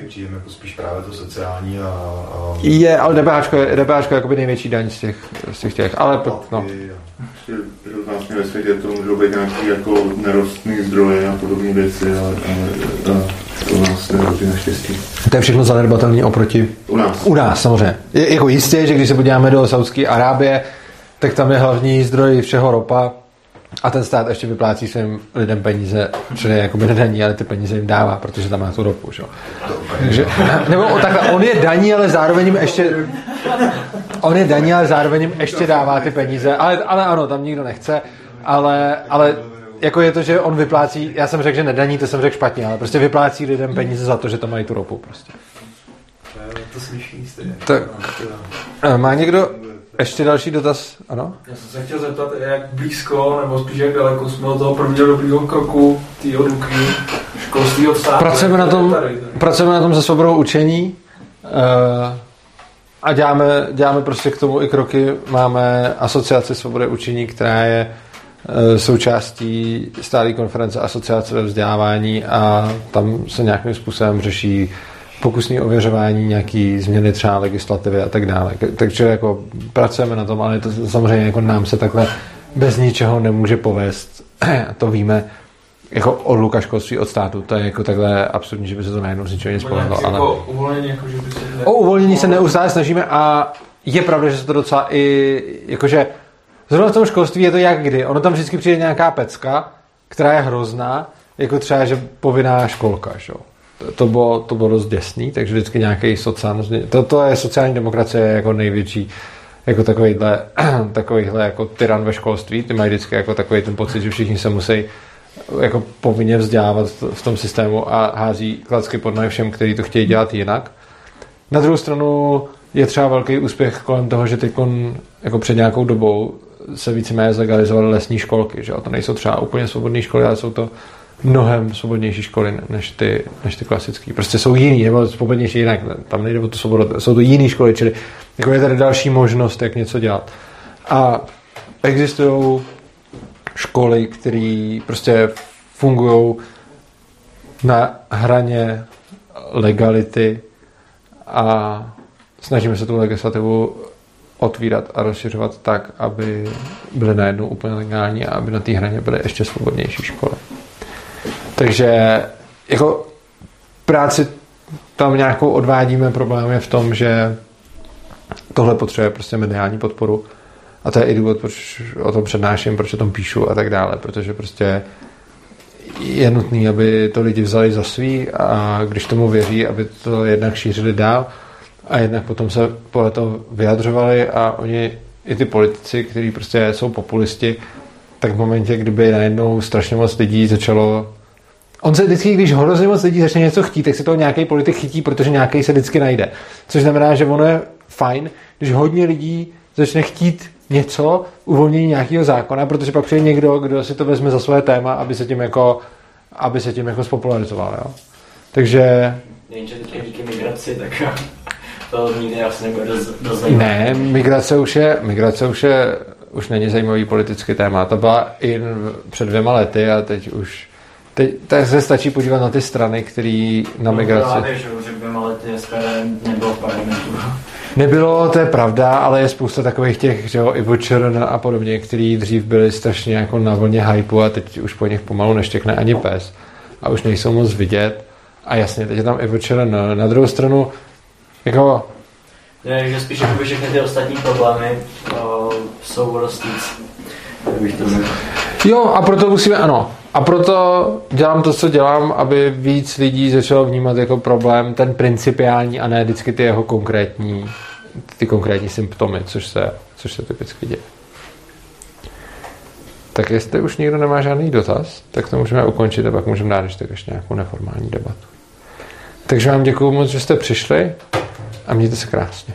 Speaker 6: příjem jako spíš právě to sociální a... a
Speaker 1: je, ale DPH je, DPH je jakoby největší daň z těch, z těch těch, ale no.
Speaker 6: poplatky
Speaker 2: že vlastně ve světě to můžou být nějaký jako nerostný zdroje a podobné věci, ale, ale, ale to u nás nerostí naštěstí.
Speaker 1: To je všechno zanedbatelné oproti
Speaker 2: U nás.
Speaker 1: u nás samozřejmě. Je, jako jistě, že když se podíváme do Saudské Arábie, tak tam je hlavní zdroj všeho ropa A ten stát ještě vyplácí svým lidem peníze, čili jako by nedaní, ale ty peníze jim dává, protože tam má tu ropu. Že? Takže, nebo takhle, on je daní, ale zároveň jim ještě on je daní, ale zároveň jim ještě dává ty peníze. Ale, ale ano, tam nikdo nechce, ale, ale jako je to, že on vyplácí, já jsem řekl, že nedaní, to jsem řekl špatně, ale prostě vyplácí lidem peníze za to, že tam mají tu ropu prostě.
Speaker 7: To slyšný stejně.
Speaker 1: Tak. Má někdo ještě další dotaz? Ano?
Speaker 7: Já jsem se chtěl zeptat, jak blízko, nebo spíš jak daleko jsme od toho prvního dobrýho kroku té odluky školství od státu.
Speaker 1: Pracujeme na tom,
Speaker 7: Tady, tady.
Speaker 1: pracujeme na tom se svobodou učení uh, a děláme, děláme prostě k tomu i kroky. Máme asociaci svobody učení, která je eh, součástí stálé konference asociace ve vzdělávání a tam se nějakým způsobem řeší pokusné ověřování, nějaký změny třeba legislativy a tak dále. Takže jako pracujeme na tom, ale to samozřejmě jako nám se takhle bez ničeho nemůže povést. (clears throat) to víme jako odluka školství od státu. To je jako takhle absurdní, že by se to najednou z ničeho nic povedlo. Ale...
Speaker 7: jako uvolnění, jako že by se...
Speaker 1: O uvolnění se neustále snažíme a je pravda, že se to docela i, jakože zrovna v tom školství je to jak kdy. Ono tam vždycky přijde nějaká pecka, která je hrozná, jako třeba, že povinná školka, že? To, bylo, to bylo dost děsný, takže vždycky nějaký sociální, to, to je sociální demokracie jako největší jako takovýhle, (clears throat) takovýhle jako tyran ve školství, ty mají vždycky jako takový ten pocit, že všichni se musí jako povinně vzdělávat v tom systému a hází klacky pod nohy všem, kteří to chtějí dělat jinak. Na druhou stranu je třeba velký úspěch kolem toho, že teď jako před nějakou dobou se víceméně zlegalizovaly lesní školky. Že? jo. to nejsou třeba úplně svobodné školy, ale jsou to mnohem svobodnější školy než ty, než ty klasické. Prostě jsou jiný, nebo svobodnější jinak. Tam nejde o tu svobodu, jsou to jiné školy, čili jako je tady další možnost, jak něco dělat. A existují školy, které prostě fungují na hraně legality a snažíme se tu legislativu otvírat a rozšiřovat tak, aby byly najednou úplně legální a aby na té hraně byly ještě svobodnější školy. Takže jako práci tam nějakou odvádíme, problém je v tom, že tohle potřebuje prostě mediální podporu. A to je i důvod, proč o tom přednáším, proč o tom píšu a tak dále, protože prostě je nutný, aby to lidi vzali za svý a když tomu věří, aby to jednak šířili dál a jednak potom se podle toho vyjadřovali a oni, i ty politici, kteří prostě jsou populisti, tak v momentě, kdyby najednou strašně moc lidí začalo On se vždycky, když hrozně moc lidí začne něco chtít, tak se toho nějaký politik chytí, protože nějaký se vždycky najde. Což znamená, že ono je fajn, když hodně lidí začne chtít něco, uvolnění nějakého zákona, protože pak přijde někdo, kdo si to vezme za své téma, aby se tím jako, aby se tím jako spopularizoval. Jo? Takže
Speaker 4: Jenže teď díky migraci, tak (laughs) to nikdy asi nebude dost, dost zajímavé.
Speaker 1: ne, migrace už je, migrace už je, už není zajímavý politický téma. To byla i před dvěma lety a teď už Teď tak se stačí podívat na ty strany, které na migraci...
Speaker 4: No, lety SPD nebylo.
Speaker 1: Nebylo, to je pravda, ale je spousta takových těch, že jo, Ivo Černa a podobně, který dřív byli strašně jako na vlně hypu a teď už po nich pomalu neštěkne ani pes a už nejsou moc vidět. A jasně, teď je tam Ivo Černa. Na druhou stranu, jako
Speaker 4: Ne, že spíš jakoby všechny ty ostatní problémy jsou. Jak bych to řekl.
Speaker 1: Jo, a proto musíme, ano, a proto dělám to, co dělám, aby víc lidí začalo vnímat jako problém ten principiální a ne vždycky ty jeho konkrétní, ty konkrétní symptomy, což se, což se typicky děje. Tak jestli už nikdo nemá žádný dotaz, tak to můžeme ukončit a pak můžeme dát ještě, ještě nějakou neformální debatu. Takže vám děkuji moc, že jste přišli a mějte se krásně.